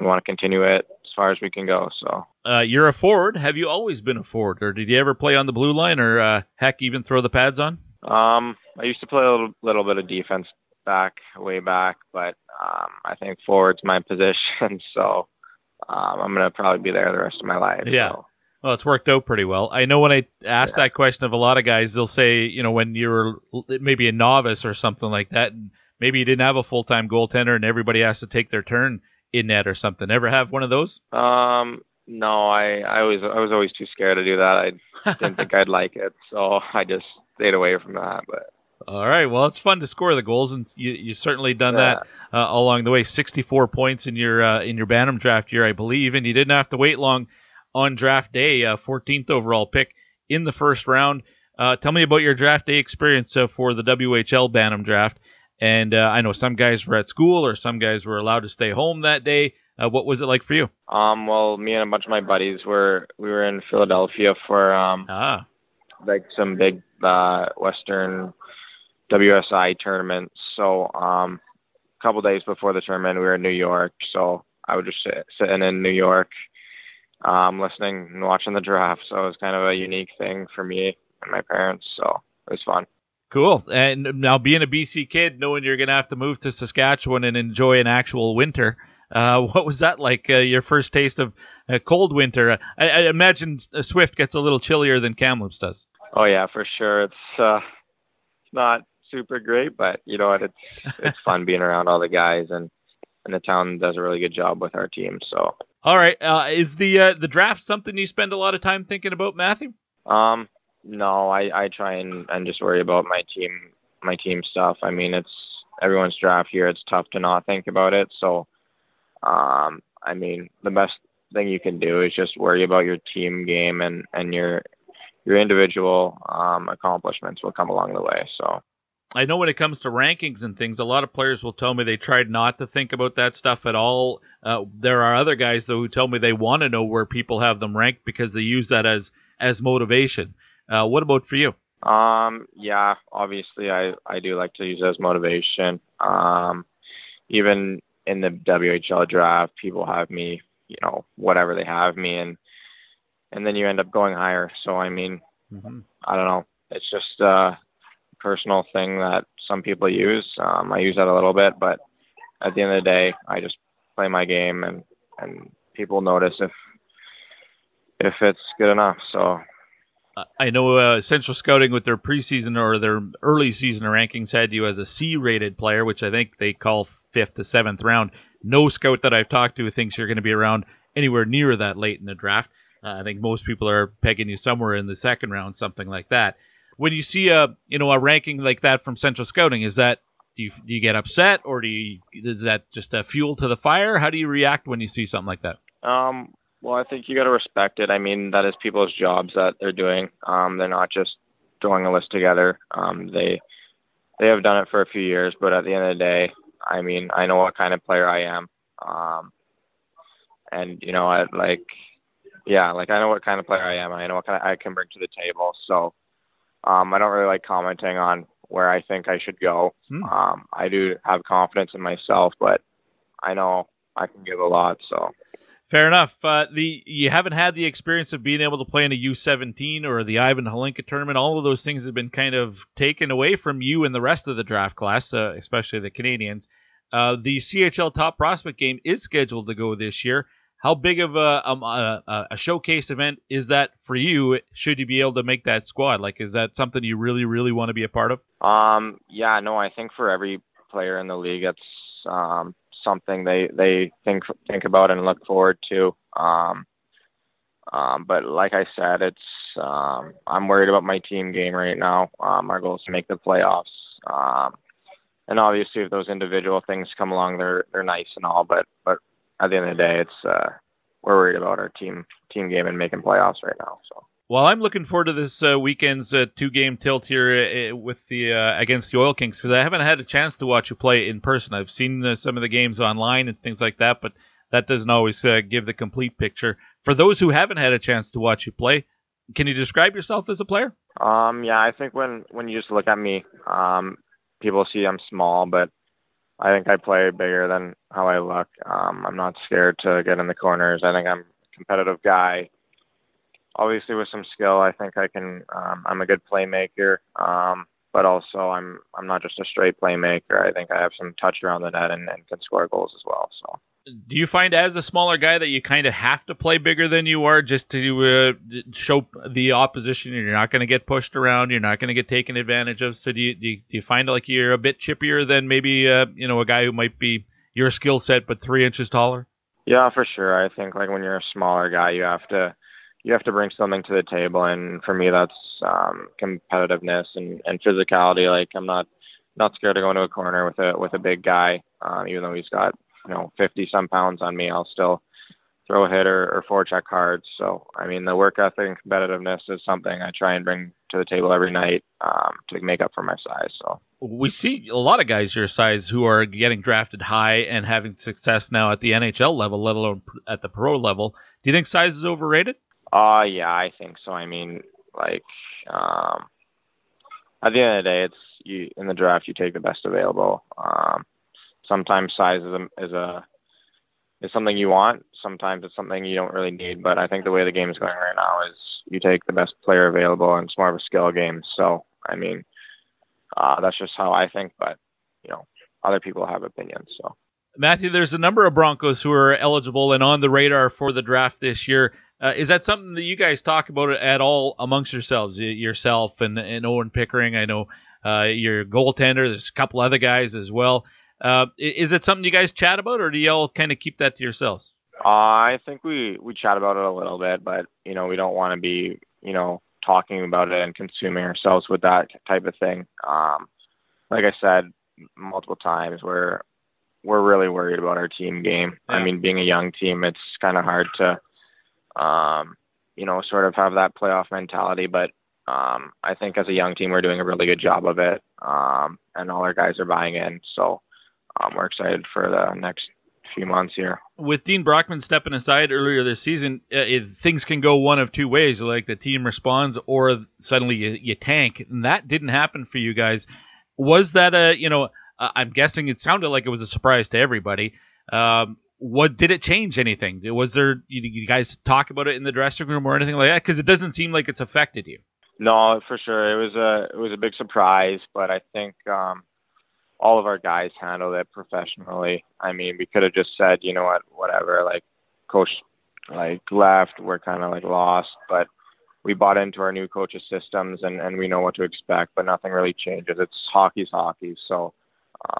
Speaker 18: we want to continue it as far as we can go. So.
Speaker 1: Uh, you're a forward. Have you always been a forward, or did you ever play on the blue line, or uh, heck, even throw the pads on?
Speaker 18: Um, I used to play a little, little bit of defense back, way back, but um, I think forward's my position, so um, I'm gonna probably be there the rest of my life.
Speaker 1: Yeah.
Speaker 18: So.
Speaker 1: Well, it's worked out pretty well. I know when I ask yeah. that question of a lot of guys, they'll say, you know, when you're maybe a novice or something like that, and maybe you didn't have a full time goaltender and everybody has to take their turn in net or something. Ever have one of those?
Speaker 18: Um, no, I I was I was always too scared to do that. I didn't think I'd like it, so I just stayed away from that. But
Speaker 1: all right, well, it's fun to score the goals, and you you certainly done yeah. that uh, along the way. Sixty-four points in your uh, in your Bantam draft year, I believe, and you didn't have to wait long on draft day. Uh, 14th overall pick in the first round. Uh, tell me about your draft day experience uh, for the WHL Bantam draft. And uh, I know some guys were at school, or some guys were allowed to stay home that day. What was it like for you?
Speaker 18: Um, well, me and a bunch of my buddies were we were in Philadelphia for um,
Speaker 1: ah.
Speaker 18: like some big uh, Western WSI tournament. So um, a couple days before the tournament, we were in New York. So I was just sit, sitting in New York, um, listening and watching the draft. So it was kind of a unique thing for me and my parents. So it was fun.
Speaker 1: Cool. And now being a BC kid, knowing you're going to have to move to Saskatchewan and enjoy an actual winter, uh, what was that like? Uh, your first taste of a cold winter? I, I, imagine Swift gets a little chillier than Kamloops does.
Speaker 18: Oh yeah, for sure. It's uh, not super great, but you know what? It's it's fun being around all the guys, and and the town does a really good job with our team. So.
Speaker 1: All right, uh, is the uh, the draft something you spend a lot of time thinking about, Mathew?
Speaker 18: Um, no, I I try and and just worry about my team my team stuff. I mean, it's everyone's draft year. It's tough to not think about it. So, um, I mean, the best thing you can do is just worry about your team game and and your your individual um, accomplishments will come along the way. So
Speaker 1: I know when it comes to rankings and things, a lot of players will tell me they tried not to think about that stuff at all. Uh, there are other guys though who tell me they want to know where people have them ranked because they use that as as motivation. Uh, what about for you?
Speaker 18: Um, yeah, obviously I I do like to use it as motivation. Um, even in the WHL draft, people have me, you know, whatever they have me, and and then you end up going higher. So I mean, mm-hmm. I don't know. It's just a personal thing that some people use. Um, I use that a little bit, but at the end of the day, I just play my game, and and people notice if if it's good enough. So.
Speaker 1: I know uh, Central Scouting with their preseason or their early season rankings had you as a C-rated player, which I think they call fifth to seventh round. No scout that I've talked to thinks you're going to be around anywhere near that late in the draft. Uh, I think most people are pegging you somewhere in the second round, something like that when you see a you know a ranking like that from Central Scouting, is that do you, do you get upset or do you is that just a fuel to the fire? How do you react when you see something like that?
Speaker 18: Um, well, I think you got to respect it. I mean, that is people's jobs that they're doing. Um, they're not just throwing a list together. Um, they they have done it for a few years, but at the end of the day, I mean, I know what kind of player I am. Um, and you know, I like, yeah, like I know what kind of player I am. I know what kind of I can bring to the table. So um, I don't really like commenting on where I think I should go. Hmm. Um, I do have confidence in myself, but I know I can give a lot. So
Speaker 1: fair enough. Uh, the you haven't had the experience of being able to play in a U17 or the Ivan Hlinka tournament. All of those things have been kind of taken away from you and the rest of the draft class, uh, especially the Canadians. Uh, the CHL Top Prospect game is scheduled to go this year. How big of a, um, a, a showcase event is that for you? Should you be able to make that squad? Like, is that something you really, really want to be a part of?
Speaker 18: Um, yeah, no, I think for every player in the league, it's um, something they they think think about and look forward to. Um, um, but like I said, it's um, I'm worried about my team game right now. Um, our goal is to make the playoffs. Um, and obviously, if those individual things come along, they're they're nice and all. But but at the end of the day, it's uh, we're worried about our team team game and making playoffs right now. So
Speaker 1: Well, I'm looking forward to this uh, weekend's uh, two-game tilt here uh, with the uh, against the Oil Kings because I haven't had a chance to watch you play in person. I've seen uh, some of the games online and things like that, but that doesn't always uh, give the complete picture. For those who haven't had a chance to watch you play, can you describe yourself as a player?
Speaker 18: Um, yeah, I think when when you just look at me, um, people see I'm small, but I think I play bigger than how I look. Um, I'm not scared to get in the corners. I think I'm a competitive guy obviously with some skill, I think I can. Um, I'm a good playmaker, um, but also I'm I'm not just a straight playmaker. I think I have some touch around the net and, and can score goals as well. So.
Speaker 1: Do you find as a smaller guy that you kind of have to play bigger than you are just to uh, show the opposition you're not going to get pushed around, you're not going to get taken advantage of? So do you, do you, do you find like you're a bit chippier than maybe uh, you know a guy who might be your skill set but three inches taller?
Speaker 18: Yeah, for sure. I think like when you're a smaller guy, you have to you have to bring something to the table, and for me, that's um, competitiveness and, and physicality. Like I'm not not scared to go into a corner with a with a big guy, um, even though he's got you know 50 some pounds on me. I'll still throw a hit or, or forecheck cards. So I mean, the work ethic and competitiveness is something I try and bring to the table every night um, to make up for my size. So
Speaker 1: we see a lot of guys your size who are getting drafted high and having success now at the NHL level, let alone at the pro level. Do you think size is overrated?
Speaker 18: Uh yeah, I think so. I mean, like um at the end of the day, it's you in the draft you take the best available. Um sometimes size is a is a is something you want. Sometimes it's something you don't really need. But I think the way the game is going right now is you take the best player available, and it's more of a skill game. So I mean, uh, that's just how I think. But you know, other people have opinions. So
Speaker 1: Mathew, there's a number of Broncos who are eligible and on the radar for the draft this year. Uh, is that something that you guys talk about at all amongst yourselves, yourself and, and Owen Pickering? I know uh, your goaltender. There's a couple other guys as well. Uh, is it something you guys chat about, or do y'all kind of keep that to yourselves?
Speaker 18: Uh, I think we we chat about it a little bit, but you know we don't want to be you know talking about it and consuming ourselves with that type of thing. Um, like I said multiple times, we're we're really worried about our team game. Yeah. I mean, being a young team, it's kind of hard to um, you know, sort of have that playoff mentality. But um, I think as a young team, we're doing a really good job of it, um, and all our guys are buying in. So um, we're excited for the next few months here.
Speaker 1: With Dean Brockman stepping aside earlier this season, uh, it, things can go one of two ways: like the team responds, or suddenly you, you tank. And that didn't happen for you guys. Was that a you know? I'm guessing it sounded like it was a surprise to everybody. Um, what did it change anything? Was there you, guys talk about it in the dressing room or anything like that? Because it doesn't seem like it's affected you.
Speaker 18: No, for sure. It was a it was a big surprise, but I think um, all of our guys handled it professionally. I mean, we could have just said, you know what, whatever. Like, coach like left, we're kind of like lost, but we bought into our new coach's systems and and we know what to expect. But nothing really changes. It's hockey's hockey. So,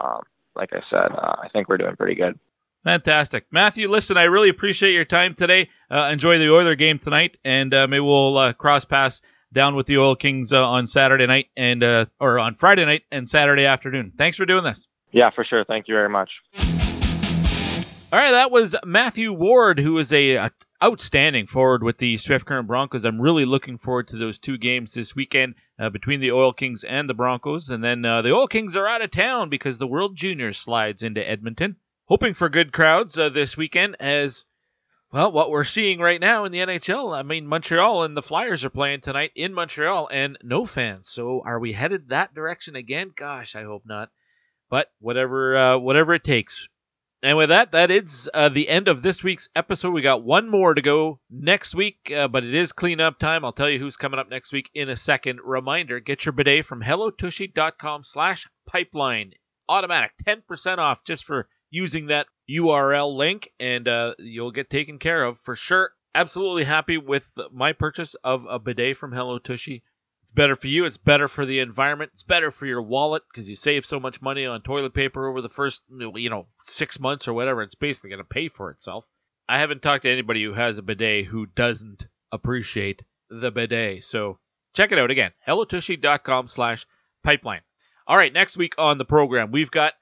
Speaker 18: um, like I said, uh, I think we're doing pretty good.
Speaker 1: Fantastic. Mathew, listen, I really appreciate your time today. Uh, enjoy the Oiler game tonight, and uh, maybe we'll uh, cross paths down with the Oil Kings uh, on Saturday night and uh, or on Friday night and Saturday afternoon. Thanks for doing this.
Speaker 18: Yeah, for sure. Thank you very much.
Speaker 1: All right, that was Mathew Ward, who is a, a outstanding forward with the Swift Current Broncos. I'm really looking forward to those two games this weekend uh, between the Oil Kings and the Broncos. And then uh, the Oil Kings are out of town because the World Junior slides into Edmonton hoping for good crowds uh, this weekend as well what we're seeing right now in the NHL I mean Montreal and the Flyers are playing tonight in Montreal and no fans. So are we headed that direction again? Gosh I hope not. But whatever uh, whatever it takes. And with that that is uh, the end of this week's episode. We got one more to go next week uh, but it is cleanup time. I'll tell you who's coming up next week in a second. Reminder get your bidet from hellotushy.com slash pipeline. Automatic 10% off just for using that URL link, and uh, you'll get taken care of for sure. Absolutely happy with my purchase of a bidet from Hello Tushy. It's better for you. It's better for the environment. It's better for your wallet because you save so much money on toilet paper over the first, you know, six months or whatever. It's basically going to pay for itself. I haven't talked to anybody who has a bidet who doesn't appreciate the bidet. So check it out again. HelloTushy.com slash pipeline. All right, next week on the program, we've got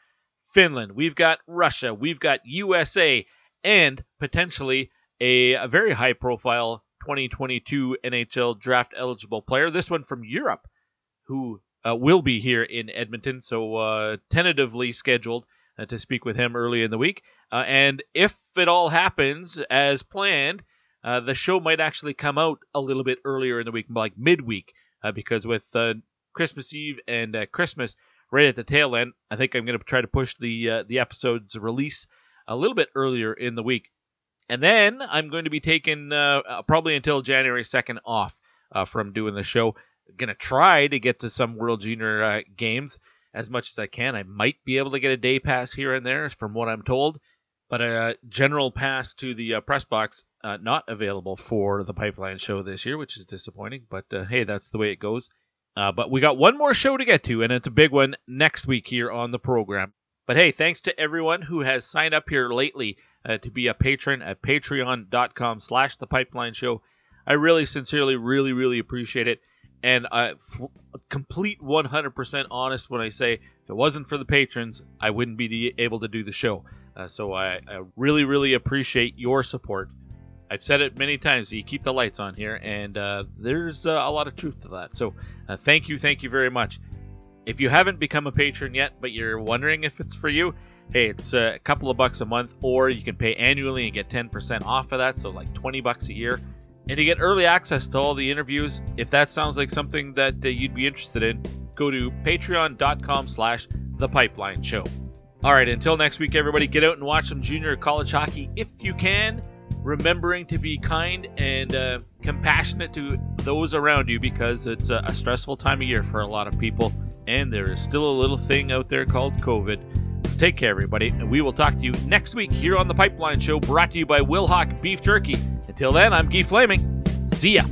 Speaker 1: Finland, we've got Russia, we've got USA, and potentially a, a very high profile 2022 NHL draft eligible player. This one from Europe, who uh, will be here in Edmonton, so uh, tentatively scheduled uh, to speak with him early in the week. Uh, and if it all happens as planned, uh, the show might actually come out a little bit earlier in the week, like midweek, uh, because with Christmas Eve and Christmas right at the tail end, I think I'm going to try to push the the episode's release a little bit earlier in the week. And then I'm going to be taking probably until January 2nd off from doing the show going to try to get to some World Junior uh, games as much as I can. I might be able to get a day pass here and there, from what I'm told, but a general pass to the uh, press box uh, not available for the Pipeline Show this year, which is disappointing. But uh, hey, that's the way it goes. Uh, but we got one more show to get to, and it's a big one next week here on the program. But hey, thanks to everyone who has signed up here lately uh, to be a patron at patreon.com slash the pipeline show. I really sincerely, really, really appreciate it and I f- complete 100% honest when I say if it wasn't for the patrons, I wouldn't be able to do the show. Uh, so I, I, really, really appreciate your support. I've said it many times. You keep the lights on here, and uh, there's uh, a lot of truth to that. So uh, thank you, thank you very much. If you haven't become a patron yet, but you're wondering if it's for you, hey, it's a couple of bucks a month, or you can pay annually and get 10% off of that, so like 20 bucks a year and to get early access to all the interviews, if that sounds like something that uh, you'd be interested in, go to patreon.com slash the pipeline show. All right, until next week, everybody, get out and watch some junior college hockey if you can, remembering to be kind and uh, compassionate to those around you because it's a, a stressful time of year for a lot of people, and there is still a little thing out there called COVID. Take care, everybody, and we will talk to you next week here on the Pipeline Show, brought to you by Wilhauk Beef Jerky. Until then, I'm Guy Flaming. See ya.